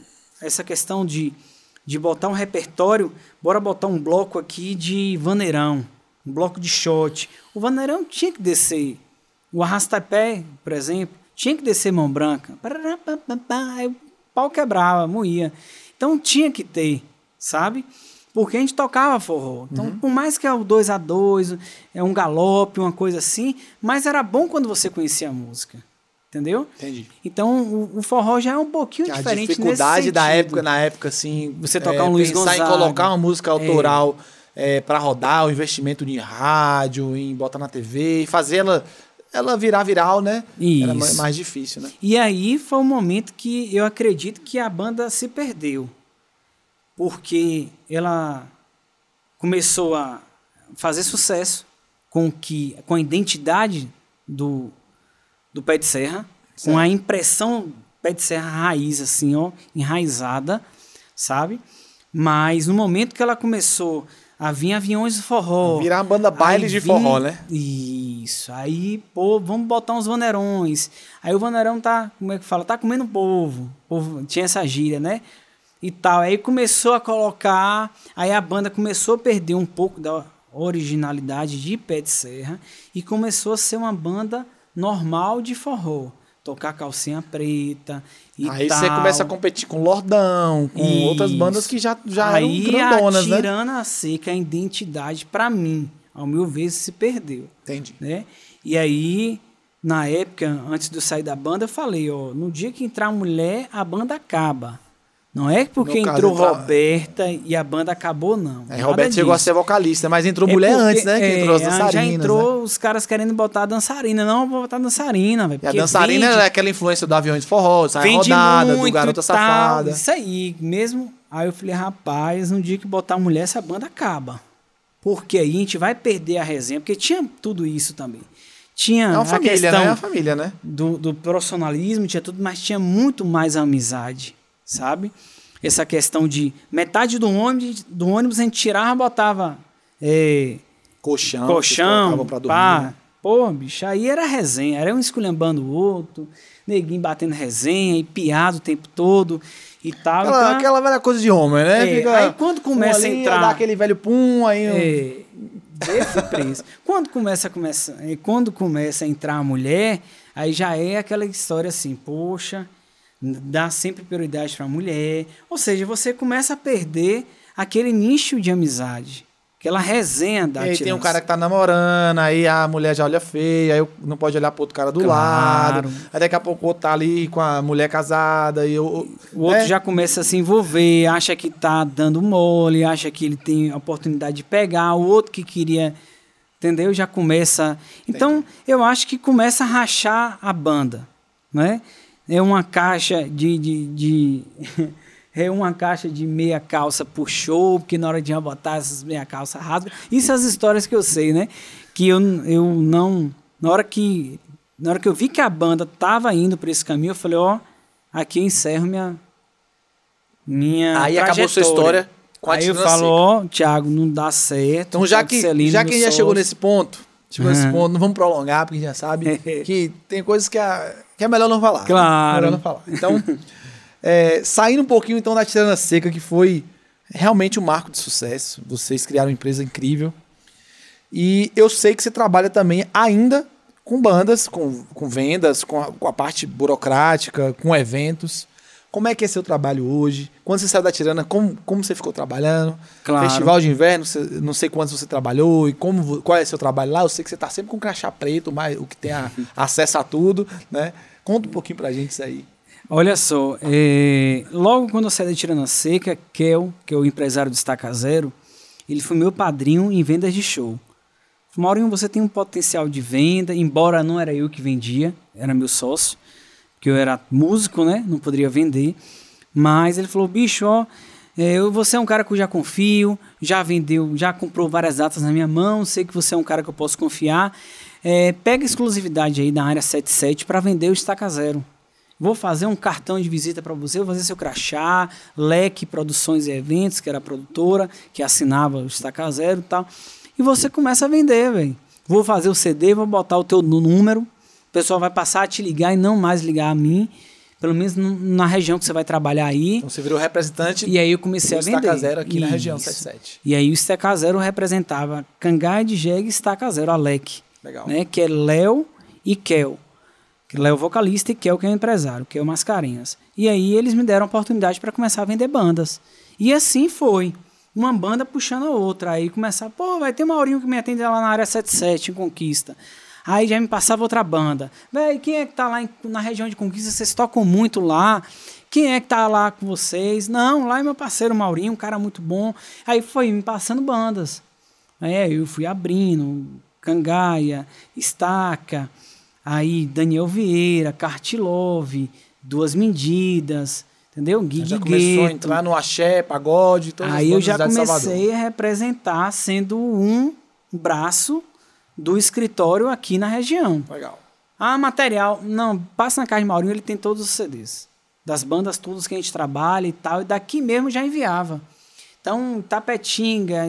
essa questão de, de botar um repertório. Bora botar um bloco aqui de vaneirão, um bloco de shot. O vaneirão tinha que descer. O arrastapé, por exemplo, tinha que descer mão branca. Aí pau quebrava, moía. Então tinha que ter, sabe? Porque a gente tocava forró. Então, por mais que é o 2 a 2 é um galope, uma coisa assim, mas era bom quando você conhecia a música. Entendeu? Entendi. Então, o, o forró já é um pouquinho A diferente dificuldade nesse da sentido. época, na época, assim. Você tocar um Luiz pensar em Gonzaga. colocar uma música autoral é, para rodar, o investimento em rádio, em botar na TV, e fazer ela, virar viral, né? Era Isso. ma- mais difícil, né? E aí foi um momento que eu acredito que a banda se perdeu. Porque ela começou a fazer sucesso com que com a identidade do, do pé de serra, com a impressão pé de serra raiz assim, ó, enraizada, sabe? Mas no momento que ela começou a vir aviões do forró, Virar uma banda baile de vim- forró, né? Isso. Aí, pô, vamos botar uns vaneirões. Aí o vaneirão tá, como é que fala? Tá comendo povo. Povo tinha essa gíria, né? E tal. Aí começou a colocar. Aí a banda começou a perder um pouco da originalidade de Pé de Serra e começou a ser uma banda normal de forró. Tocar calcinha preta e Aí tal. você começa a competir com Lordão, com Isso. outras bandas que já, já Aí, eram grandonas, né? atirando a seca, a identidade, pra mim, ao meu ver, se perdeu Entendi. né? E aí, na época, antes de eu sair da banda, eu falei, ó, no dia que entrar mulher, a banda acaba. Não é porque caso, entrou Roberta e a banda acabou, não. Nada Roberto chegou a disso. ser vocalista, mas entrou É mulher porque- antes, né? Que é, entrou as Já dançarinas. entrou né? os caras querendo botar a dançarina. Não, vou botar a dançarina, velho. A dançarina vende- era aquela influência do avião de forró, sai rodada, muito do Garota tal, Safada. Isso aí, mesmo. Aí eu falei, rapaz, no dia que botar a mulher, essa banda acaba. Porque aí a gente vai perder a resenha, porque tinha tudo isso também. Tinha É uma a família, questão né? É uma família, né? do, do profissionalismo, tinha tudo, mas tinha muito mais amizade, sabe? Essa questão de metade do ônibus, do ônibus a gente tirava, botava é, Colchão. colchão, pá. né? Pô, bicho, aí era resenha, era um esculhambando o outro, neguinho batendo resenha e piado o tempo todo e tal. Aquela, então, aquela velha coisa de homem, né? É, Fica aí quando começa a entrar- Dá aquele velho pum, aí... um- é, desse preço. Quando começa, começa, é, quando começa a entrar a mulher, aí já é aquela história assim, poxa, dá sempre prioridade para a mulher. Ou seja, você começa a perder aquele nicho de amizade, aquela resenha da E aí tem um cara que tá namorando, aí a mulher já olha feia, aí não pode olhar pro outro cara do Claro. lado. Aí daqui a pouco o outro tá ali com a mulher casada e o. O outro né? já começa a se envolver, acha que tá dando mole, acha que ele tem a oportunidade de pegar, o outro que queria, entendeu? Já começa. Então, eu acho que começa a rachar a banda, né? É uma caixa de, de, de- é uma caixa de meia calça por show, porque na hora de botar essas meia calça rasga. Isso é as histórias que eu sei, né? Que eu, eu não na hora que na hora que eu vi que a banda tava indo para esse caminho, eu falei, ó, aqui eu encerro minha minha Aí acabou sua história com a Aí eu falo, ó, Thiago, não dá certo. Então, já Thiago que, Celino, já que já chegou nesse ponto, chegou nesse Aham. ponto, não vamos prolongar, porque já sabe que tem coisas que, a- que é melhor não falar. né? Claro. Melhor não falar. Então, é, saindo um pouquinho então da Tirana Seca, que foi realmente um marco de sucesso. Vocês criaram uma empresa incrível. E eu sei que você trabalha também ainda com bandas, com, com vendas, com a, com a parte burocrática, com eventos. Como é que é seu trabalho hoje? Quando você saiu da Tirana, como, como você ficou trabalhando? Claro. Festival de inverno, não sei quantos você trabalhou e como, qual é seu trabalho lá. Eu sei que você tá sempre com crachá preto, mas o que tem a- acesso a tudo, né? Conta um pouquinho pra gente isso aí. Olha só, é, logo quando eu saí da Tirana Seca, Kel, que é o empresário do Estaca Zero, ele foi meu padrinho em vendas de show. Maurinho, você tem um potencial de venda, embora não era eu que vendia, era meu sócio, que eu era músico, né? Não poderia vender. Mas ele falou, bicho, ó, é, eu- você é um cara que eu já confio, já vendeu, já comprou várias datas na minha mão, sei que você é um cara que eu posso confiar. É, pega exclusividade aí da área 77 para vender o Estaca Zero. Vou fazer um cartão de visita para você, vou fazer seu crachá, Leque Produções e Eventos, que era a produtora, que assinava o Estaca Zero e tal. E você começa a vender, velho. Vou fazer o CD, vou botar o teu número, o pessoal vai passar a te ligar e não mais ligar a mim, pelo menos na região que você vai trabalhar aí. Então você virou representante E aí eu comecei a vender. Estaca Zero aqui na região Isso. 77. E aí o Estaca Zero representava Cangai de Jegue e Estaca Zero, Alec Legal. né? Que é Léo e Kel. Léo vocalista e Kel que é o empresário, que o Mascarinhas. E aí eles me deram a oportunidade para começar a vender bandas. E assim foi. Uma banda puxando a outra. Aí começar, pô, vai ter Maurinho que me atende lá na área 77, em Conquista. Aí já me passava outra banda. Véi, quem é que tá lá em- na região de Conquista? Vocês tocam muito lá. Quem é que tá lá com vocês? Não, lá é meu parceiro Maurinho, um cara muito bom. Aí foi me passando bandas. É, eu fui abrindo, Cangaia, Estaca, aí Daniel Vieira, Cartilove, Duas Medidas, entendeu? Gui Já começou a entrar no axé, pagode, todas as Aí eu já comecei a representar sendo um braço do escritório aqui na região. Legal. Ah, material. Não, passa na casa de Maurinho, ele tem todos os CDs. Das bandas todas que a gente trabalha e tal. E daqui mesmo já enviava. Então, Tapetinga,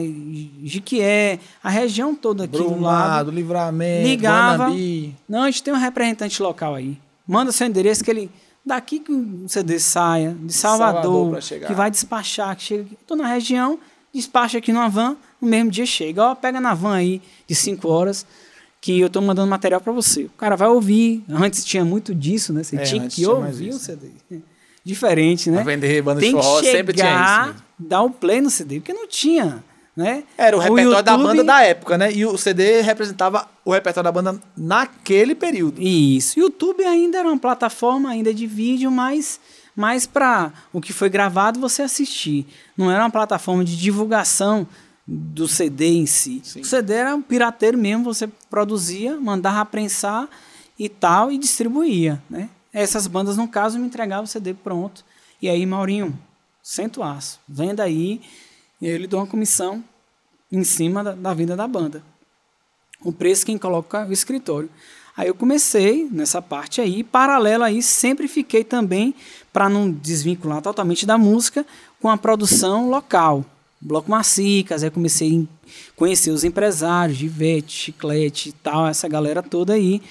Jiquié, a região toda aqui do lado. Brumado, Livramento, Ligava. Guanambi. Não, a gente tem um representante local aí. Manda seu endereço que ele. Daqui que o CD saia, de Salvador Salvador, que vai despachar, que chega aqui. Tô na região, despacha aqui numa van, no mesmo dia chega. Ó, pega na van aí de 5 horas, que eu tô mandando material para você. O cara vai ouvir. Antes tinha muito disso, né? Você É, tinha que ouvir o isso, CD. Diferente, né? Pra vender banda de Tem forró, sempre tinha isso. chegar, dar o play no CD, porque não tinha, né? Era o repertório da YouTube- banda da época, né? E o CD representava o repertório da banda naquele período. Isso. YouTube ainda era uma plataforma ainda de vídeo, mas mais para o que foi gravado você assistir. Não era uma plataforma de divulgação do CD em si. Sim. O CD era um pirateiro mesmo, você produzia, mandava prensar e tal e distribuía, né? Essas bandas no caso me entregavam o CD pronto. E aí, Maurinho, senta o aço, venda aí, e aí ele deu uma comissão em cima da, da venda da banda o preço quem coloca é o escritório. Aí eu comecei nessa parte aí, paralelo aí, sempre fiquei também, para não desvincular totalmente da música, com a produção local. Bloco Macicas, aí comecei a conhecer os empresários, Givete, Chiclete e tal, essa galera toda aí.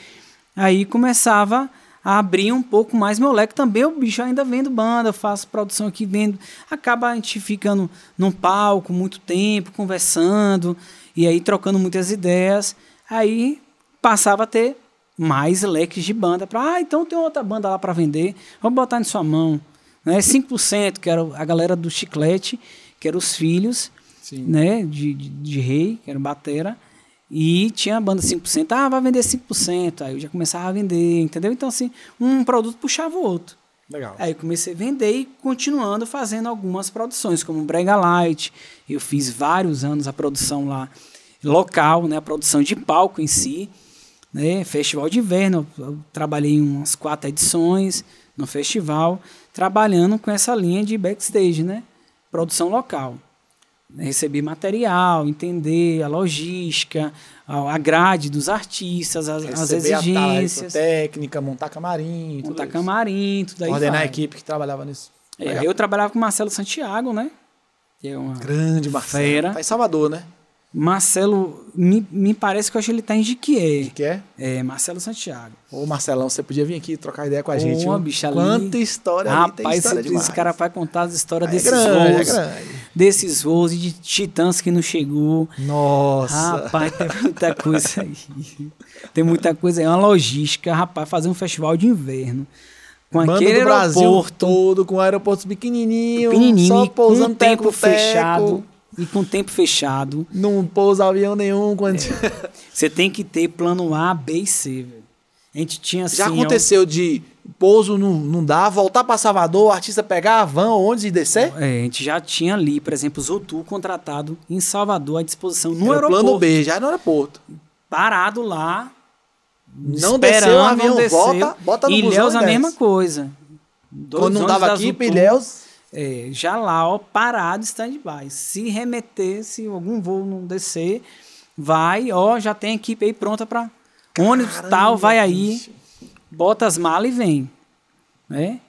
Aí começava a abrir um pouco mais meu leque também. O bicho ainda vendo banda, eu faço produção aqui, vendo. Acaba a gente ficando num palco muito tempo, conversando, e aí trocando muitas ideias. Aí passava a ter mais leques de banda. Para, ah, então tem outra banda lá para vender, vamos botar em sua mão. Né? 5%, que era a galera do Chiclete, que eram os filhos Sim. né, de, de, de rei, que era o Batera, e tinha a banda 5%, ah, vai vender 5%, aí eu já começava a vender, entendeu? Então, assim, um produto puxava o outro. Legal. Aí eu comecei a vender e continuando fazendo algumas produções, como Brega Light, eu fiz vários anos a produção lá local, né, a produção de palco em si, né, festival de inverno, eu trabalhei em umas quatro edições no festival, trabalhando com essa linha de backstage, né, produção local receber material, entender a logística, a a grade dos artistas, as, as Receber a exigências, técnica, montar camarim, tudo montar isso. camarim, tudo aí. Coordenar a vai. equipe que trabalhava nisso. É, eu trabalhava com o Marcelo Santiago, né? Que é uma... Grande Marcelo. Fera. Tá em Salvador, né? Marcelo, me, me parece que eu acho que ele tá em Jiquié. Que é? É, Marcelo Santiago. Ô, Marcelão, você podia vir aqui trocar ideia com a Ô, gente. viu? bicho, ali- Quanta história ali, tem Rapaz, história esse, esse cara vai contar as histórias É desses grande, voos. é grande. desses voos e de titãs que não chegou. Nossa. Rapaz, tem muita coisa aí. Tem muita coisa aí. É uma logística, rapaz, fazer um festival de inverno. Com aquele do Brasil aeroporto todo, com aeroportos pequenininho, pequenininho só pousando o tempo teco, teco, fechado. E com o tempo fechado. Não pousa avião nenhum. Quando... Você tem que ter plano A, B e C, velho. A gente tinha assim. Já ó, aconteceu de pouso não, não dá, voltar pra Salvador, o artista pegar a van ônibus e descer? é, a gente já tinha ali, por exemplo, o Zotu contratado em Salvador à disposição no Era aeroporto. plano B, já no aeroporto. Parado lá. Não desceu o avião, desceu. volta, bota no Ilhéus a mesma coisa. Dois Quando não dava da aqui, Ilhéus, É, já lá, ó, parado, stand-by. Se remeter, se algum voo não descer, vai, ó, já tem equipe aí pronta para ônibus tal, vai aí, bicho. bota as malas e vem. Né?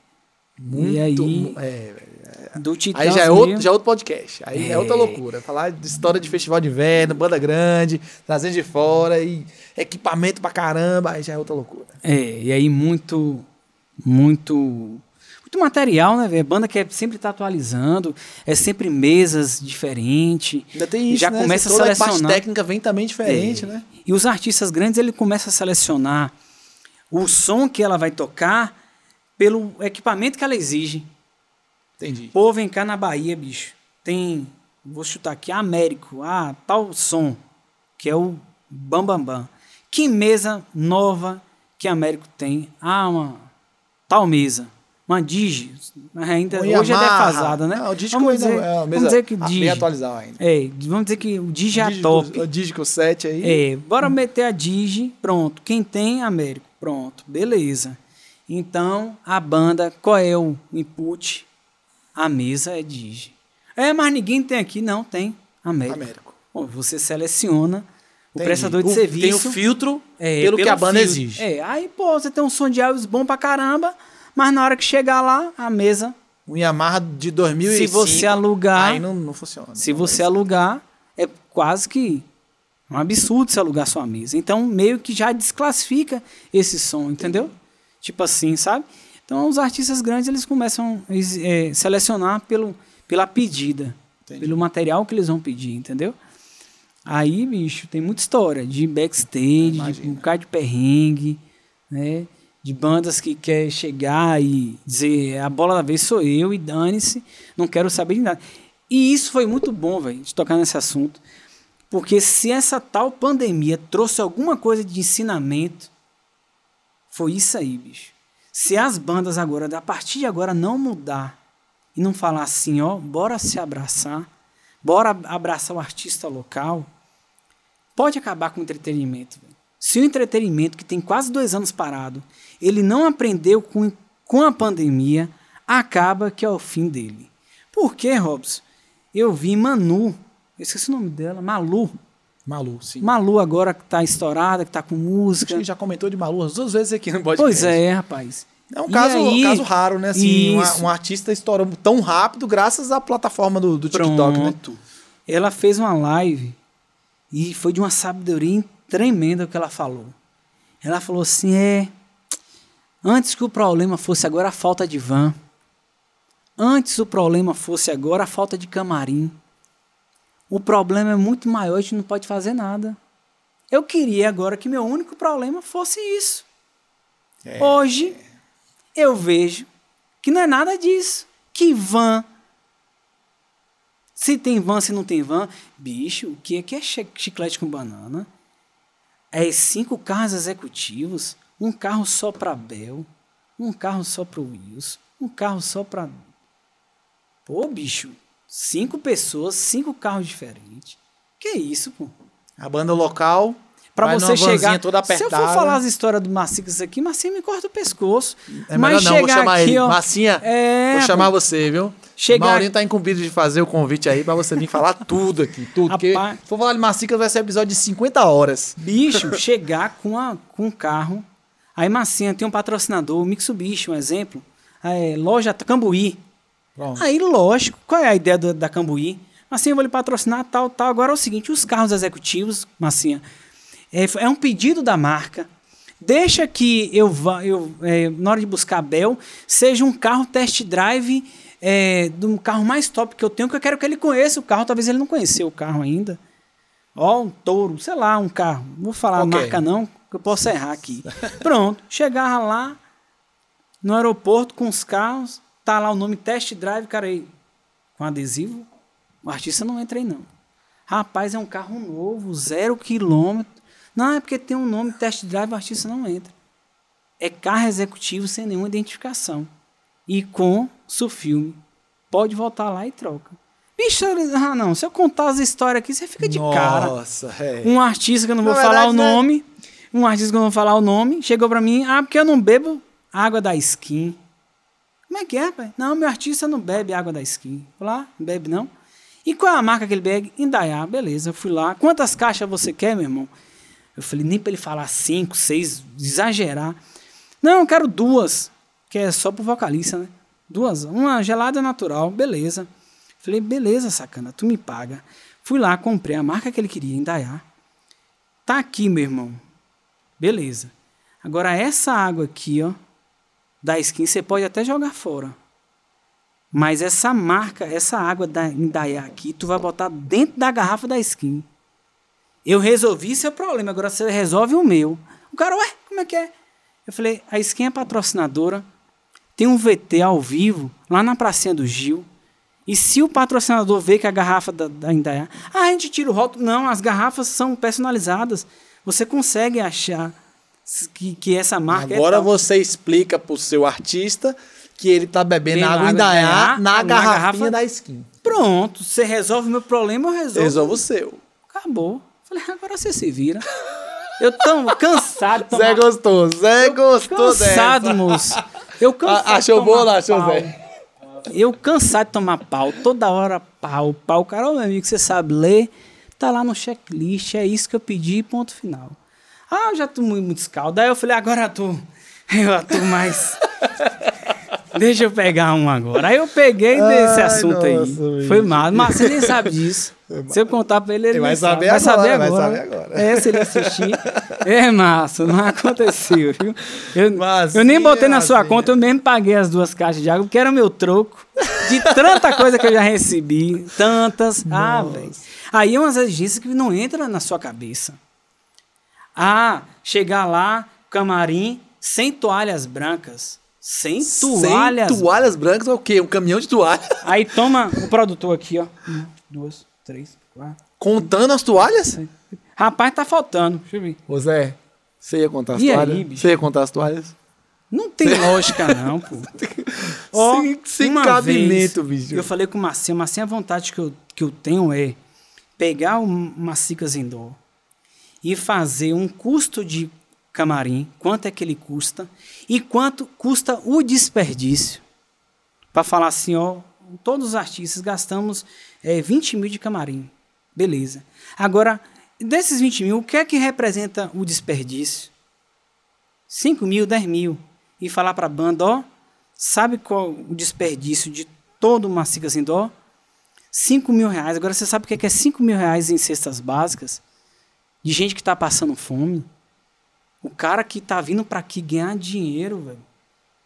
e aí, é, velho. do Titãs Aí já é, outro, já é outro podcast. Aí é. É. outra loucura. Falar de história de festival de inverno, banda grande, trazendo de fora e equipamento pra caramba, aí já é outra loucura. É, e aí muito, muito, muito material, né, velho? Banda que é sempre tá atualizando, é sempre mesas diferentes. Ainda tem isso, Já né? começa a Toda parte selecionar. técnica vem também diferente, É. né? E os artistas grandes, ele começa a selecionar o som que ela vai tocar pelo equipamento que ela exige. Entendi. Pô, vem cá na Bahia, bicho. Tem, vou chutar aqui, Américo, ah, tal som, que é o Bam Bam Bam. Que mesa nova que Américo tem? Ah, uma tal mesa. Uma Digi. Ainda, Uma hoje é Yamaha. defasada, né? Não, o Disco vamos ainda dizer, é vamos dizer que Digi. bem atualizado ainda. É, vamos dizer que o Digi é a Digico- top. O Digico 7 aí. É, bora meter a Digi, pronto. Quem tem, Américo, pronto, beleza. Então, a banda, qual é o input? A mesa é Digi. É, mas ninguém tem aqui, não, tem Américo. Américo. Bom, você seleciona o Entendi. prestador de O- serviço. Tem o filtro é, pelo, que a banda filtro. exige. É, aí, pô, você tem um som de Elvis bom pra caramba, mas na hora que chegar lá, a mesa, Um Yamaha de 2005. se você alugar, Aí não, não funciona. se você alugar, é quase que um absurdo você alugar sua mesa. Então, meio que já desclassifica esse som, entendeu? Tipo assim, sabe? Então, os artistas grandes, eles começam a é, selecionar pelo, pela pedida, Entendi. pelo material que eles vão pedir, entendeu? Aí, bicho, tem muita história de backstage, de um bocado de perrengue, né? De bandas que quer chegar e dizer a bola da vez sou eu e dane-se, não quero saber de nada. E isso foi muito bom, velho, de tocar nesse assunto. Porque se essa tal pandemia trouxe alguma coisa de ensinamento, foi isso aí, bicho. Se as bandas agora, a partir de agora, não mudar e não falar assim, ó, bora se abraçar, bora abraçar o artista local, pode acabar com o entretenimento. Se o entretenimento, que tem quase dois anos parado, ele não aprendeu com, com a pandemia, acaba que é o fim dele. Por quê, Robson? Eu vi Manu, eu esqueci o nome dela, Malu. Malu, sim. Malu agora que tá estourada, que tá com música. que já comentou de Malu as duas vezes aqui no podcast. Pois é, rapaz. É um E caso, aí- caso raro, né? Assim, um, um artista estourou tão rápido graças à plataforma do, do TikTok, né? Pronto. Ela fez uma live e foi de uma sabedoria tremenda o que ela falou. Ela falou assim: é. Antes que o problema fosse agora a falta de van. Antes o problema fosse agora a falta de camarim. O problema é muito maior, a gente não pode fazer nada. Eu queria agora que meu único problema fosse isso. É. Hoje eu vejo que não é nada disso. Que van. Se tem van, se não tem van. Bicho, o que é que é chi- chiclete com banana? É cinco carros executivos, um carro só para Bel, um carro só para Wilson, um carro só para. Pô, bicho, cinco pessoas, cinco carros diferentes. Que isso, pô? A banda local. Pra você chegar. toda se eu for falar as histórias do Macicas aqui, Marcinha me corta o pescoço. É Mas melhor não, vou chegar chamar aqui, ele. ó, Massinha, é, vou chamar você, viu? Chegar- Maurinho tá incumbido de fazer o convite aí pra você vir falar tudo aqui, tudo. Porque se for falar de Massicas vai ser episódio de 50 horas. Bicho, chegar com, a, com um carro. Aí, Massinha tem um patrocinador, Mitsubishi, um exemplo. É, loja Cambuí. Pronto. Aí, lógico, qual é a ideia do- da Cambuí? Massinha, eu vou lhe patrocinar, tal, tal. Agora é o seguinte: os carros executivos, Massinha, é, é um pedido da marca. Deixa que eu vá, eu, é, na hora de buscar a Bel, seja um carro test drive é, de um carro mais top que eu tenho, que eu quero que ele conheça o carro. Talvez ele não conheceu o carro ainda. Ó, um touro, sei lá, um carro. Não vou falar Ok. a marca não, que eu posso errar aqui. Pronto, chegava lá, no aeroporto com os carros, tá lá o nome test drive, cara aí, com adesivo, o artista não entra aí não. Rapaz, é um carro novo, zero quilômetro. Não, é porque tem um nome test drive, o artista não entra. É carro executivo sem nenhuma identificação. E com filme. Pode voltar lá e troca. Bicho, ah não, se eu contar as histórias aqui, você fica de Nossa, cara. Nossa, é. Um artista que eu não vou Na falar verdade, o né? nome, um artista que eu não vou falar o nome, chegou pra mim, ah, porque eu não bebo água da skin. Como é que é, pai? Não, meu artista não bebe água da skin. Vou lá, não bebe não. E qual é a marca que ele bebe? Indaiá, beleza, eu fui lá. Quantas caixas você quer, meu irmão? Eu falei, nem pra ele falar cinco, seis, exagerar. Não, eu quero duas, que é só pro vocalista, né? Duas, uma gelada natural, beleza. Falei, beleza, sacana, tu me paga. Fui lá, comprei a marca que ele queria, Indaiá. Tá aqui, meu irmão. Beleza. Agora, essa água aqui, ó, da skin, você pode até jogar fora. Mas essa marca, essa água da Indaiá aqui, tu vai botar dentro da garrafa da skin. Eu resolvi seu problema, agora você resolve o meu. O cara, ué, como é que é? Eu falei, a skin é patrocinadora, tem um VT ao vivo, lá na pracinha do Gil. E se o patrocinador vê que a garrafa da, da Indaiá... Ah, a gente tira o rótulo. Não, as garrafas são personalizadas. Você consegue achar que, que essa marca Agora é você explica pro seu artista que ele tá bebendo água água Indaiá Indaiá na, na garrafinha garrafa- da skin. Pronto, você resolve o meu problema, eu resolvo. Resolve o seu. Acabou. Falei, agora você se vira. Eu tô cansado tomar... Zé gostou, Zé gostou cansado, dessa. moço. Eu cansado Ah, Achou lá, achou pau. Zé? Eu cansado de tomar pau, toda hora pau, pau. Cara, ô, meu amigo, você sabe ler, tá lá no checklist, é isso que eu pedi, ponto final. Ah, eu já tô muito, escaldo. Aí eu falei, agora eu tô, eu tô mais... Deixa eu pegar um agora. Aí eu peguei desse Ai, assunto nossa, aí. bicho. Foi mal, mas você nem sabe disso. Se eu contar pra ele, ele vai sabe. saber vai agora, saber vai agora. saber agora. É, se ele assistir. É massa, não aconteceu, viu? Eu, Massinha, eu nem botei na sua conta, eu mesmo paguei as duas caixas de água, porque era o meu troco. De tanta coisa que eu já recebi. Tantas. Ah, velho. Aí é umas exigências que não entram na sua cabeça. Ah, chegar lá, camarim, sem toalhas brancas. Sem toalhas. Sem toalhas brancas é o quê? Um caminhão de toalha. Aí toma o produtor aqui, ó. Um, duas, três, quatro. Contando as toalhas? Rapaz, tá faltando. Deixa eu ver. Ô Zé, você ia contar as E aí, toalhas? bicho? Você ia contar as toalhas? Não tem lógica, não, pô. Ó, sem sem cabimento, vez, bicho. Eu falei com o Marcinho, Marcinho, a vontade que eu, que eu tenho é pegar uma Cicas Indoor e fazer um custo de camarim, quanto é que ele custa, e quanto custa o desperdício. Para falar assim, ó, todos os artistas gastamos é, 20 mil de camarim. Beleza. Agora, desses 20 mil, o que é que representa o desperdício? 5 mil, 10 mil. E falar para a banda, ó, sabe qual o desperdício de todo uma Cicas Indoor? 5 mil reais. Agora você sabe o que é que é 5 mil reais em cestas básicas? De gente que está passando fome. O cara que tá vindo para aqui ganhar dinheiro, velho.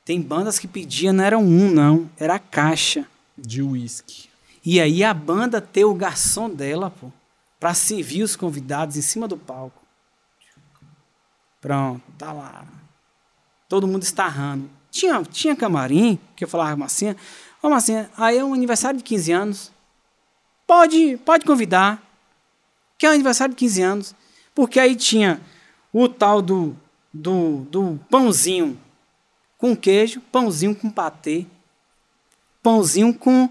Tem bandas que pediam, não era um, não. Era caixa. De uísque. E aí a banda ter o garçom dela, pô, pra servir os convidados em cima do palco. Pronto, tá lá. Todo mundo estarrando. Tinha, tinha camarim, que eu falava Massinha, ô Massinha, aí é um aniversário de 15 anos. Pode, pode convidar. Que é um aniversário de 15 anos. Porque aí tinha o tal do, do, do pãozinho com queijo, pãozinho com patê, pãozinho com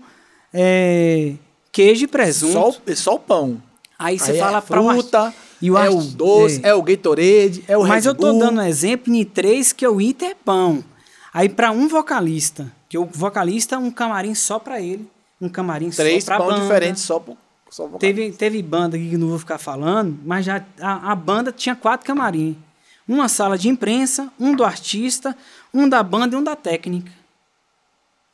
é, queijo e presunto. Só, o- só o pão. Aí você Aí fala é pra fruta, arti- e o é o doce, é. é. o Gatorade, é o Mas Red eu tô Bull. dando um exemplo em três que o item é pão. Aí pra um vocalista, que o vocalista um camarim só pra ele, um camarim Três só pra pão banda. diferentes só pro só Teve, teve banda aqui que não vou ficar falando, mas já a, a banda tinha quatro camarim. Uma sala de imprensa, um do artista, um da banda e um da técnica.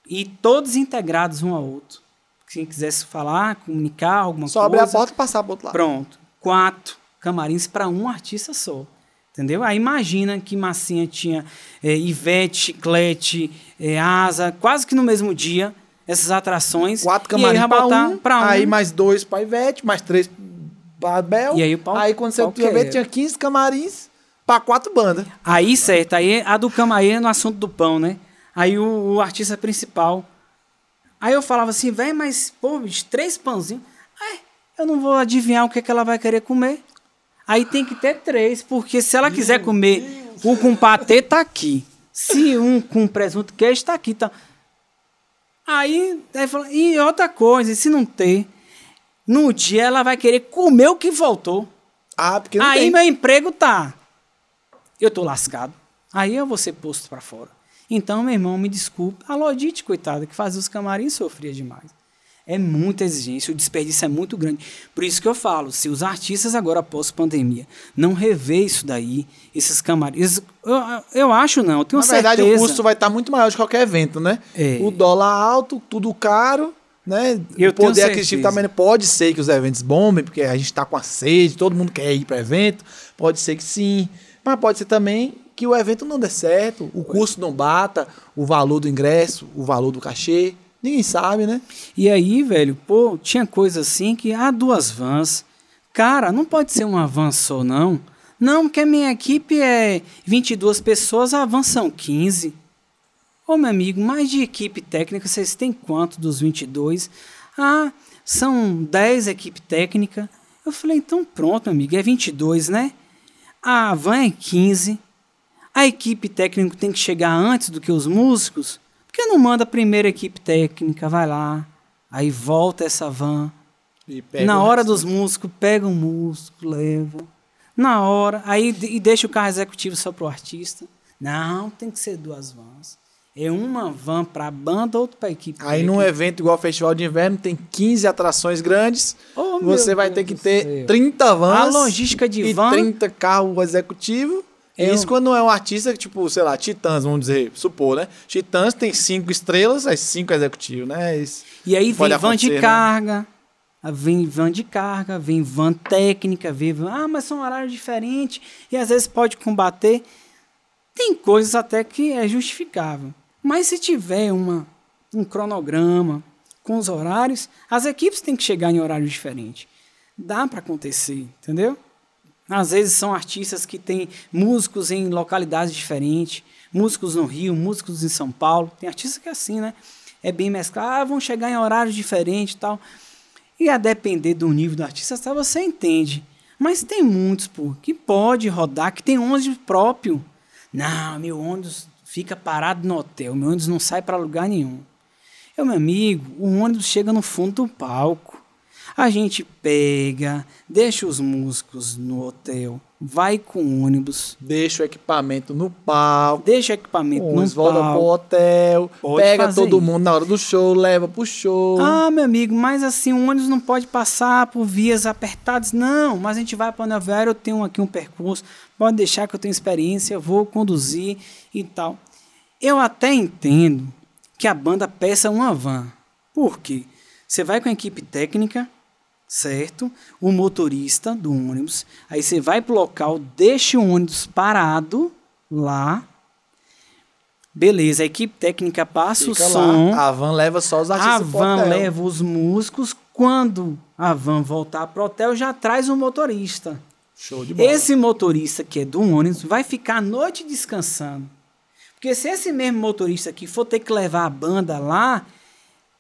E todos integrados um ao outro. Quem quisesse falar, comunicar alguma Só coisa. abrir a porta e passar pro outro lado. Pronto. Quatro camarins para um artista só. Entendeu? Aí imagina que Massinha tinha é, Ivete, Chiclete, é, Asa, quase que no mesmo dia, essas atrações. Quatro aí pra botar um, pra um. aí mais dois pra Ivete, mais três pra Abel. E aí o pau- Aí quando você ver, quebra. tinha 15 camarins pra quatro bandas. Aí, certo, aí a do camarim no assunto do pão, né? Aí o, o artista principal. Aí eu falava assim, velho, mas, pô, bicho, três pãozinhos. Ai, eu não vou adivinhar o que, é que ela vai querer comer. Aí tem que ter três, porque se ela quiser comer o com patê, tá aqui. Se um com presunto queijo, tá aqui. Tá. Aí, aí fala, e outra coisa, se não ter, no dia ela vai querer comer o que faltou. Ah, porque não Aí tem. meu emprego tá. Eu tô lascado. Aí eu vou ser posto pra fora. Então, meu irmão, me desculpe. A Lodite, coitada, que fazia os camarins, sofria demais. É muita exigência, o desperdício é muito grande. Por isso que eu falo, se os artistas agora, pós-pandemia, não rever isso daí, esses camarins... Eu, eu acho não, eu tenho Na verdade, certeza. o custo vai estar muito maior de qualquer evento, né? É. O dólar alto, tudo caro, né? Eu o poder aquisitivo também pode ser que os eventos bombem, porque a gente está com a sede, todo mundo quer ir para evento. Pode ser que sim. Mas pode ser também que o evento não dê certo, o custo não bata, o valor do ingresso, o valor do cachê. Ninguém sabe, né? E aí, velho, pô, tinha coisa assim que há duas vans. Cara, não pode ser uma van só, não. Não, porque a minha equipe é 22 pessoas, a van são 15. Ô, meu amigo, mais de equipe técnica, vocês têm quanto dos 22? Ah, são 10 equipe técnica. Eu falei, então pronto, meu amigo, é 22, né? A van é 15. A equipe técnica tem que chegar antes do que os músicos. Que não manda a primeira equipe técnica, vai lá, aí volta essa van. Na hora dos músicos, pega um músico, leva. Na hora, aí e deixa o carro executivo só pro artista. Não, tem que ser duas vans. É uma van pra banda, outra pra equipe. Aí num evento igual o Festival de Inverno, tem 15 atrações grandes. Oh, você vai Deus ter que ter céu. 30 vans. A logística de e van- 30 carros executivos. Eu- Isso quando é um artista, tipo, sei lá, Titãs, vamos dizer, supor, né? Titãs tem cinco estrelas, aí cinco executivos, né? Isso E aí vem van de né? carga, vem van de carga, vem van técnica, vem van, ah, mas são horários diferentes e às vezes pode combater. Tem coisas até que é justificável. Mas se tiver uma, um cronograma com os horários, as equipes têm que chegar em horário diferente. Dá para acontecer, entendeu? Às vezes são artistas que têm músicos em localidades diferentes, músicos no Rio, músicos em São Paulo. Tem artista que é assim, né? É bem mesclado, ah, vão chegar em horários diferentes e tal. E a depender do nível do artista, você entende. Mas tem muitos, pô, que pode rodar, que tem ônibus próprio. Não, meu ônibus fica parado no hotel, meu ônibus não sai para lugar nenhum. Eu, meu amigo, o ônibus chega no fundo do palco. A gente pega, deixa os músicos no hotel, vai com o ônibus, Deixa o equipamento no palco. deixa o equipamento no Uns volta pro palco. hotel, Pode pega todo isso. mundo na hora do show, leva pro show. Ah, meu amigo, mas assim, o ônibus não pode passar por vias apertadas. Não, mas a gente vai para viário, eu tenho aqui um percurso, pode deixar que eu tenho experiência, eu vou conduzir e tal. Eu até entendo que a banda peça uma van. Por quê? Você vai com a equipe técnica, certo? O motorista do ônibus. Aí você vai pro local, deixa o ônibus parado lá. Beleza, a equipe técnica passa Fica o som. lá. A van leva só os A artistas pro van leva os músicos. Quando a van voltar pro hotel, já traz o motorista. Show de bola. Esse motorista que é do ônibus vai ficar a noite descansando. Porque se esse mesmo motorista aqui for ter que levar a banda lá,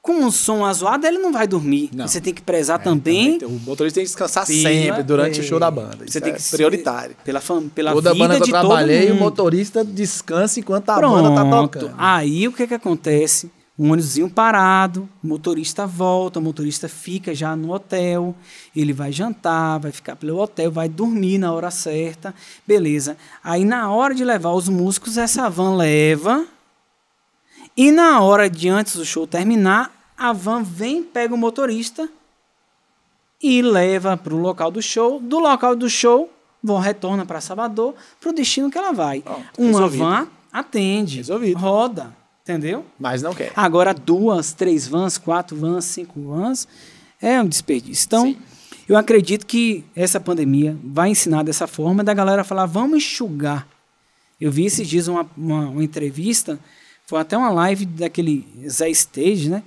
com um som azoado, ele não vai dormir. Não. Você tem que prezar É, também. O motorista tem que descansar pela- sempre durante é, o show da banda. Isso Você tem é que prioritário. Pela, fam- pela Toda vida banda que eu de trabalhei, todo o motorista descansa enquanto a banda tá Pronto. tocando. Aí o que que acontece? Um ônibusinho parado, o motorista volta, o motorista fica já no hotel, ele vai jantar, vai ficar pelo hotel, vai dormir na hora certa, beleza. Aí na hora de levar os músicos, essa van leva, e na hora de antes do show terminar, a van vem, pega o motorista e leva para o local do show. Do local do show, vão retorna para Salvador, para o destino que ela vai. Pronto, Uma resolvido. van atende, Resolvido. roda, entendeu? Mas não quer. Agora duas, três vans, quatro vans, cinco vans, é um desperdício. Então, Sim. eu acredito que essa pandemia vai ensinar dessa forma da galera falar, vamos enxugar. Eu vi esses dias uma, uma, uma entrevista, foi até uma live daquele Zé Stage, né?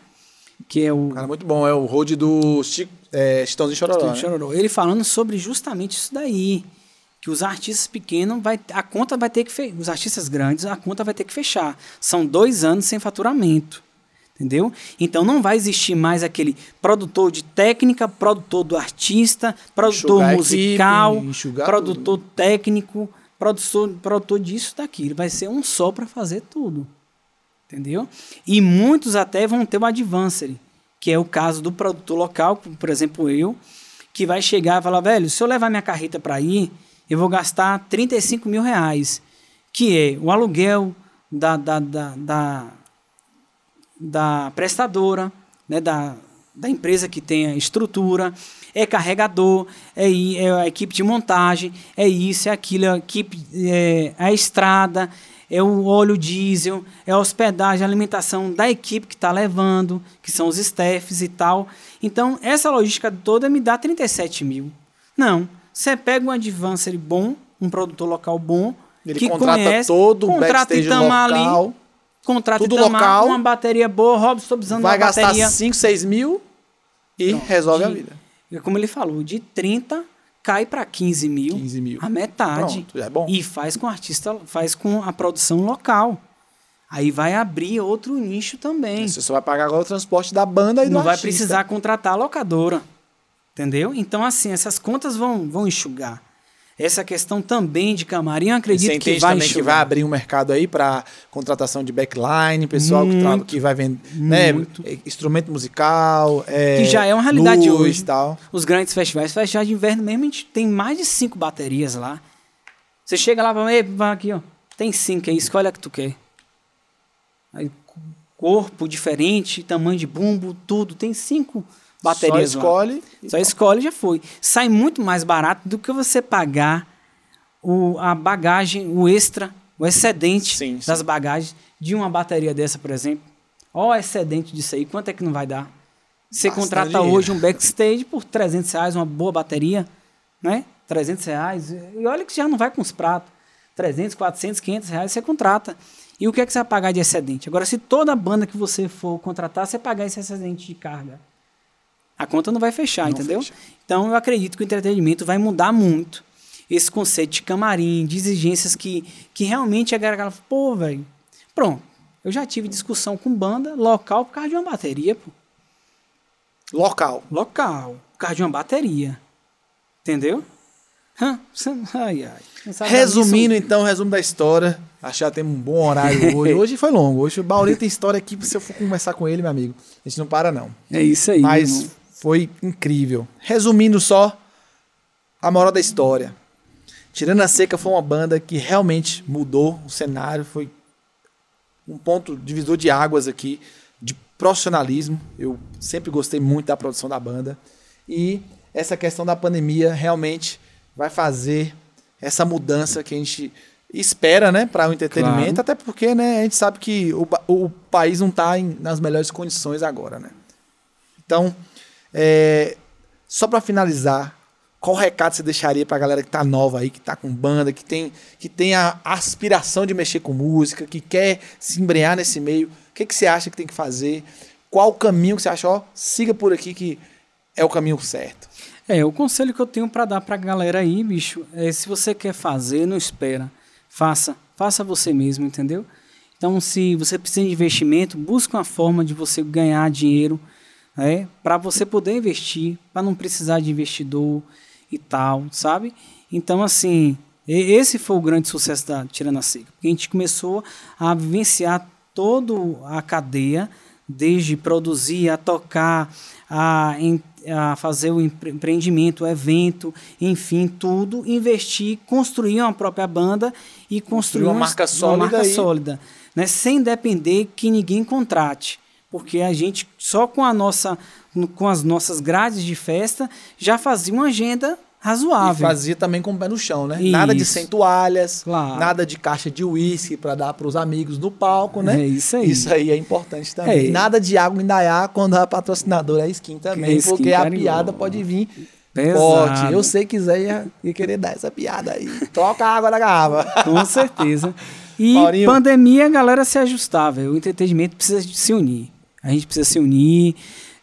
Que é o Cara, muito bom. É o road do Chico, é, Chitãozinho Chororó, né? Chororó. Ele falando sobre justamente isso daí. que os artistas pequenos vai a conta vai ter que fe- os artistas grandes a conta vai ter que fechar. São dois anos sem faturamento. Entendeu? Então não vai existir mais aquele produtor de técnica, produtor do artista, produtor Enxugar musical, equipe, produtor técnico, produtor, produtor disso, daquilo. Vai ser um só para fazer tudo. Entendeu? E muitos até vão ter o advancery, que é o caso do produtor local, por exemplo eu, que vai chegar e falar, velho, se eu levar minha carreta para aí, eu vou gastar 35 mil reais, que é o aluguel da, da, da, da, da prestadora, né, da, da empresa que tem a estrutura, é carregador, é, é a equipe de montagem, é isso, é aquilo, é a equipe, é a estrada, é o óleo diesel, é a hospedagem, a alimentação da equipe que está levando, que são os staffs e tal. Então, essa logística toda me dá 37 mil. Não, você pega um advancer bom, um produtor local bom, Ele que contrata conhece, todo o contrata backstage Itamar ali, local, contrata tudo Itamar, local. uma bateria boa, Robson, estou precisando vai de uma gastar bateria. 5, 6 mil e Pronto, resolve a de- vida. Como ele falou, de 30 cai para 15 mil, 15 mil. a metade. Pronto, é bom. E faz com o artista, faz com a produção local. Aí vai abrir outro nicho também. Você só vai pagar agora o transporte da banda e do Não vai artista. precisar contratar a locadora. Entendeu? Então, assim, essas contas vão, vão enxugar. Essa questão também de camarim, eu acredito Você que vai também que vai abrir um mercado aí para contratação de backline, pessoal que, tra- Muito, que vai vender né, muito. instrumento musical, é, Que já é uma realidade luz hoje. tal. Os grandes festivais, festivais de inverno mesmo, a gente tem mais de cinco baterias lá. Você chega lá e fala, "Ei, vai aqui, ó. Tem cinco aí, escolhe a que tu quer. Aí, co- corpo diferente, tamanho de bumbo, tudo. Tem cinco baterias Só lá. escolhe. Só escolhe e já foi. Sai muito mais barato do que você pagar o, a bagagem, o extra, o excedente Sim, sim. das bagagens de uma bateria dessa, por exemplo. Ó o excedente disso aí, quanto é que não vai dar? Você contrata hoje um backstage por 300 reais, uma boa bateria, né? 300 reais. E olha que já não vai com os pratos. 300, 400, 500 reais você contrata. E o que é que você vai pagar de excedente? Agora, se toda banda que você for contratar, você pagar esse excedente de carga, a conta não vai fechar, Não entendeu? fecha. Então, eu acredito que o entretenimento vai mudar muito. Esse conceito de camarim, de exigências que, que realmente a galera fala, pô, velho, pronto. Eu já tive discussão com banda local por causa de uma bateria, pô. Local. Local, por causa de uma bateria. Entendeu? Hã? Ai, ai. Resumindo, então, resumo da história. Já temos um bom horário hoje. Hoje foi longo. Hoje o Baurinho tem história aqui. Se eu for conversar com ele, meu amigo, a gente não para, não. É isso aí. Mas. Foi incrível. Resumindo só, a moral da história. Tirando a Seca foi uma banda que realmente mudou o cenário. Foi um ponto divisor de águas aqui, de profissionalismo. Eu sempre gostei muito da produção da banda. E essa questão da pandemia realmente vai fazer essa mudança que a gente espera, né, para o entretenimento, Claro. até porque, né, a gente sabe que o, o país não está nas melhores condições agora, né? Então, é, só para finalizar, qual recado você deixaria para a galera que tá nova aí, que tá com banda, que tem, que tem a aspiração de mexer com música, que quer se embrenhar nesse meio? O que, que você acha que tem que fazer? Qual o caminho que você acha? Ó, siga por aqui que é o caminho certo. É, o conselho que eu tenho pra dar pra galera aí, bicho, é se você quer fazer, não espera. Faça. Faça você mesmo, entendeu? Então, se você precisa de investimento, busque uma forma de você ganhar dinheiro, né? Para você poder investir, para não precisar de investidor e tal, sabe? Então, assim, esse foi o grande sucesso da Tirana Seca. Porque a gente começou a vivenciar toda a cadeia, desde produzir, a tocar, a, a fazer o empre- empreendimento, o evento, enfim, tudo, investir, construir uma própria banda e construir uma marca sólida marca aí. sólida, né? sem depender que ninguém contrate. Porque a gente, só com, a nossa, com as nossas grades de festa, já fazia uma agenda E razoável. fazia também com o pé no chão, né? Nada de Isso. sem toalhas, Claro. nada de caixa de uísque para dar para os amigos no palco, né? É isso aí. Isso aí é importante também. É. Nada de água em Dayá quando a patrocinadora é skin também, skin porque a piada pode vir Pesado. forte. Eu sei que Zé ia, ia querer dar essa piada aí. Troca a água da garrafa. Com certeza. E Maurinho. pandemia, a galera se ajustar, velho. O entretenimento precisa se unir. A gente precisa se unir,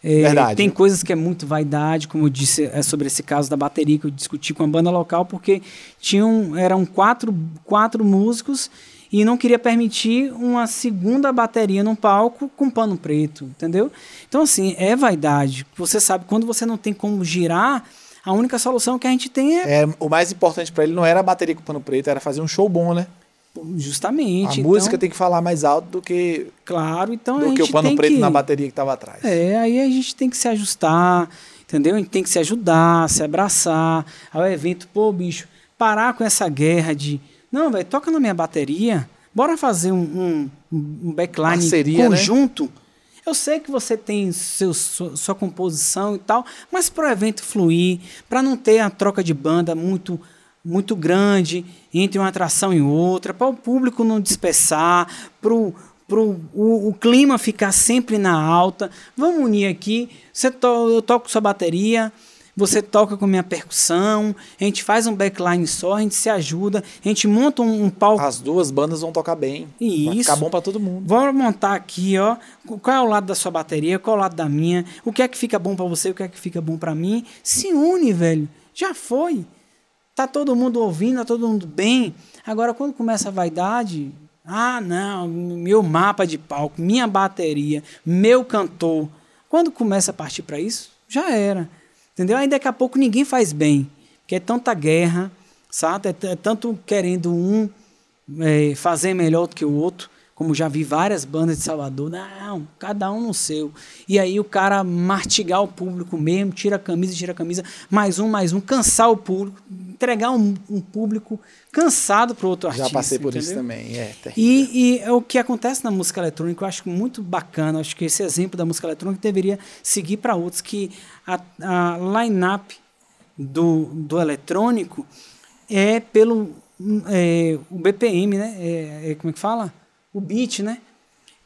É, Verdade. Tem coisas que é muito vaidade, como eu disse, é sobre esse caso da bateria que eu discuti com a banda local, porque tinham, eram quatro, quatro músicos e não queria permitir uma segunda bateria num palco com pano preto, entendeu? Então, assim, é vaidade. Você sabe, quando você não tem como girar, a única solução que a gente tem é. É, o mais importante pra ele não era a bateria com pano preto, era fazer um show bom, né? Justamente. A então, música tem que falar mais alto do que, Claro, então do que o pano preto que... na bateria que tava atrás. É, aí a gente tem que se ajustar, entendeu? A gente tem que se ajudar, se abraçar. Ao evento, pô, bicho, parar com essa guerra de. Não, velho, toca na minha bateria. Bora fazer um, um, um backline Parceria, né? conjunto. Eu sei que você tem seu, sua, sua composição e tal, mas para o evento fluir, para não ter a troca de banda muito muito grande entre uma atração e outra, para o público não dispersar, para o, o clima ficar sempre na alta. Vamos unir aqui. Você to, eu toco sua bateria, você toca com minha percussão, a gente faz um backline só, a gente se ajuda, a gente monta um, um palco. As duas bandas vão tocar bem. Vai Isso. ficar bom pra todo mundo. Vamos montar aqui, ó. Qual é o lado da sua bateria, qual é o lado da minha, o que é que fica bom pra você, o que é que fica bom pra mim. Se une, velho. Já foi. Tá todo mundo ouvindo, tá todo mundo bem. Agora, quando começa a vaidade, ah, não, meu mapa de palco, minha bateria, meu cantor. Quando começa a partir para isso, já era. Entendeu? Aí daqui a pouco ninguém faz bem. Porque é tanta guerra, sabe? É, é tanto querendo um é, fazer melhor do que o outro. Como já vi várias bandas de Salvador. Não, cada um no seu. E aí o cara martigar o público mesmo, tira a camisa, tira a camisa, mais um, mais um, cansar o público, entregar um, um público cansado para outro artista. Já passei por isso entendeu? também. É. E, e é o que acontece na música eletrônica, eu acho muito bacana. Acho que esse exemplo da música eletrônica deveria seguir para outros, que a, a line-up do, do eletrônico é pelo é, o BPM, né? É, é, como é que fala? O beat, né?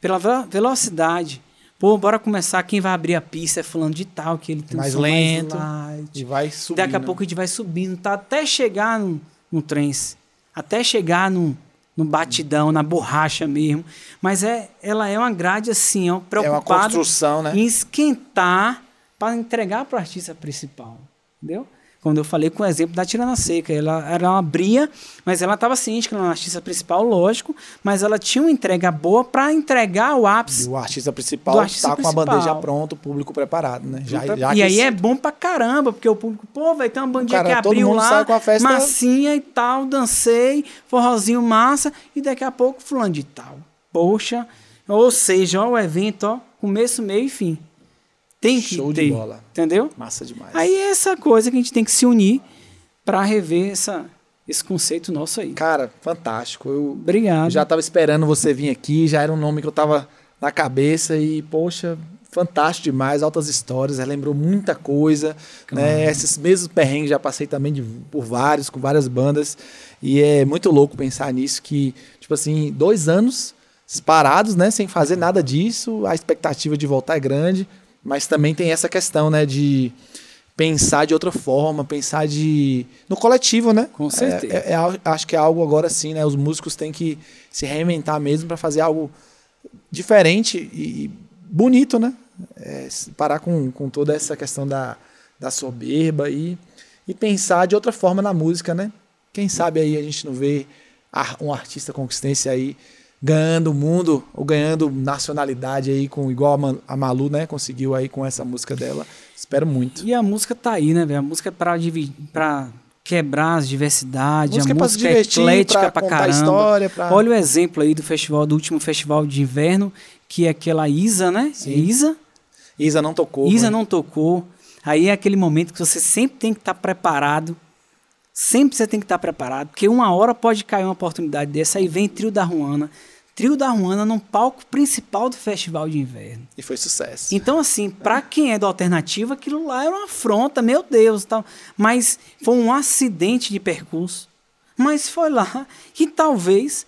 Pela ve- velocidade. Pô, bora começar. Quem vai abrir a pista é fulano de tal, que ele tem um Mais som lento. mais light. E vai subir. Daqui a pouco a gente vai subindo, tá? Até chegar no, no trance. Até chegar no, no batidão, na borracha mesmo. Mas é, ela é uma grade assim, ó, É uma preocupada construção, né? em esquentar para entregar para o artista principal. Entendeu? Quando eu falei com o exemplo da Tirana Seca, ela, ela abria, mas ela estava ciente que ela era uma artista principal, lógico, mas ela tinha uma entrega boa para entregar o E ápice. o artista principal Do artista tá com a bandeja pronta, o público preparado, né? Já, já e aí é bom pra caramba, porque o público, pô, vai ter uma bandinha Cara, que abriu lá, festa- massinha e tal, dancei, forrozinho massa, e daqui a pouco fulano de tal. Poxa, ou seja, ó, o evento, ó, começo, meio e fim. Tem que Show de ter, bola. entendeu? Massa demais. Aí é essa coisa que a gente tem que se unir para rever essa, esse conceito nosso aí. Cara, fantástico. Eu Obrigado. já tava esperando você vir aqui, já era um nome que eu tava na cabeça e, poxa, fantástico demais, altas histórias, relembrou muita coisa, né? Esses mesmos perrengues já passei também de- por vários, com várias bandas, e é muito louco pensar nisso, que, tipo assim, dois anos parados, né, sem fazer nada disso, a expectativa de voltar é grande, mas também tem essa questão, né, de pensar de outra forma, pensar de no coletivo, né? Com certeza. É, é- é acho que é algo agora sim, né? Os músicos têm que se reinventar mesmo para fazer algo diferente e, bonito, né? É, parar com, com toda essa questão da, da soberba e, e pensar de outra forma na música, né? Quem sabe aí a gente não vê um artista conquistense aí ganhando o mundo ou ganhando nacionalidade aí com igual a, Ma- a Malu, né? Conseguiu aí com essa música dela. Espero muito. E a música tá aí, né, velho? A música é divi- pra quebrar as diversidades, Música a é pra música é divertir, eclética pra pra, contar caramba. história, pra- Olha o exemplo aí do festival, do último festival de inverno, que é aquela Isa, né? Sim. Isa. Isa não tocou. Isa né? não tocou. Aí é aquele momento que você sempre tem que estar preparado. Sempre você tem que estar preparado, porque uma hora pode cair uma oportunidade dessa. Aí vem Trio da Ruana. Trio da Ruana num palco principal do festival de inverno. E foi sucesso. Então, assim, pra quem é do alternativo, aquilo lá era uma afronta, meu Deus, tal. Mas foi um acidente de percurso. Mas foi lá e talvez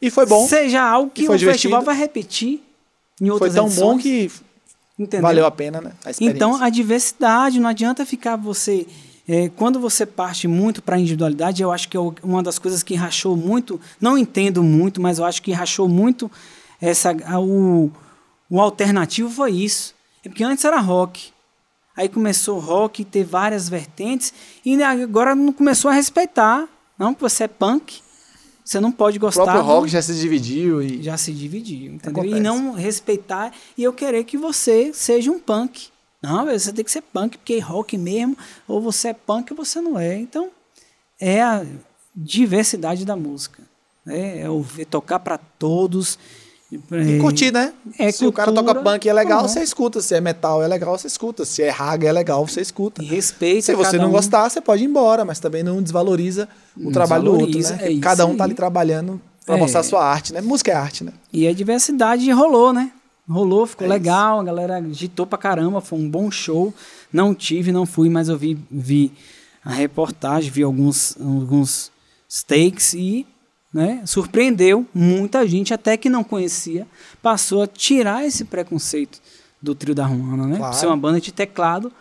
E foi bom. seja algo que o foi festival divertido. vai repetir em Foi outras tão bom edições, que entendeu? valeu a pena, né? A. Então, a diversidade, não adianta ficar você. É, quando você parte muito para a individualidade, eu acho que é uma das coisas que rachou muito, não entendo muito, mas eu acho que rachou muito essa, a- o, o alternativo foi isso. É porque antes era rock. Aí começou o rock, ter várias vertentes, e agora não começou a respeitar. Não, que você é punk, você não pode gostar. O próprio do- rock já se dividiu e. já se dividiu, entendeu? Acontece. E não respeitar e eu querer que você seja um punk. Não, você tem que ser punk, porque é rock mesmo, ou você é punk ou você não é. Então, é a diversidade da música. né? É ouvir, tocar para todos. E curtir, né? É se o cara cultura, toca punk e é legal, você escuta. Se é metal é legal, você escuta. Se é raga é legal, você escuta. E respeita Se você não um. gostar, você pode ir embora, mas também não desvaloriza o Não trabalho do outro, desvaloriza, né? é Cada um tá ali trabalhando pra É. mostrar a sua arte, né? Música é arte, né? E a diversidade rolou, né? Rolou, ficou É legal, a galera agitou pra caramba, foi um bom show. Não tive, não fui, mas eu vi, vi a reportagem, vi alguns, alguns takes e né, surpreendeu muita gente, até que não conhecia, passou a tirar esse preconceito do trio da Romana, né? Claro. Ser uma banda de teclado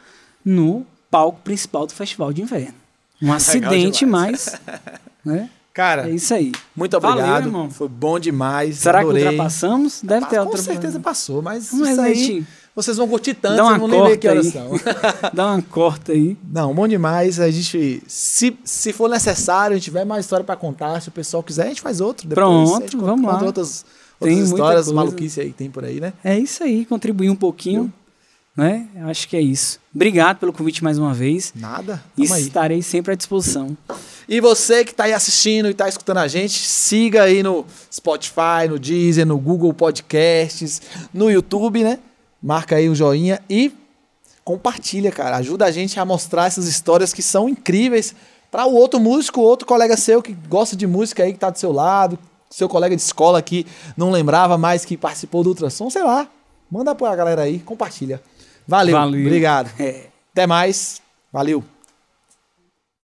no palco principal do Festival de Inverno. Um acidente, mas né, Cara, é isso aí. muito Valeu, obrigado. irmão. Foi bom demais. Será adorei. que ultrapassamos? Deve ter Com ultrapassado. certeza passou, mas, Mas isso aí gente vocês vão curtir tanto, Dá vocês uma não nem ver que horas são. Dá uma corta aí. Não, bom demais. A gente, se, se for necessário, a gente tiver mais história pra contar, se o pessoal quiser, a gente faz outro. Depois, Pronto, gente vamos conta lá. Outras, Tem outras muita histórias, coisa. maluquice aí que tem por aí, né? É isso aí, contribuir um pouquinho, né? Acho que é isso. Obrigado pelo convite mais uma vez. Nada. E estarei sempre à disposição. E você que está aí assistindo e está escutando a gente, siga aí no Spotify, no Deezer, no Google Podcasts, no YouTube, né? Marca aí o joinha e compartilha, cara. Ajuda a gente a mostrar essas histórias que são incríveis para o outro músico, outro colega seu que gosta de música aí, que tá do seu lado, seu colega de escola que não lembrava mais que participou do ultrassom, sei lá. Manda pra galera aí, compartilha. Valeu. Valeu. Obrigado. É. Até mais. Valeu.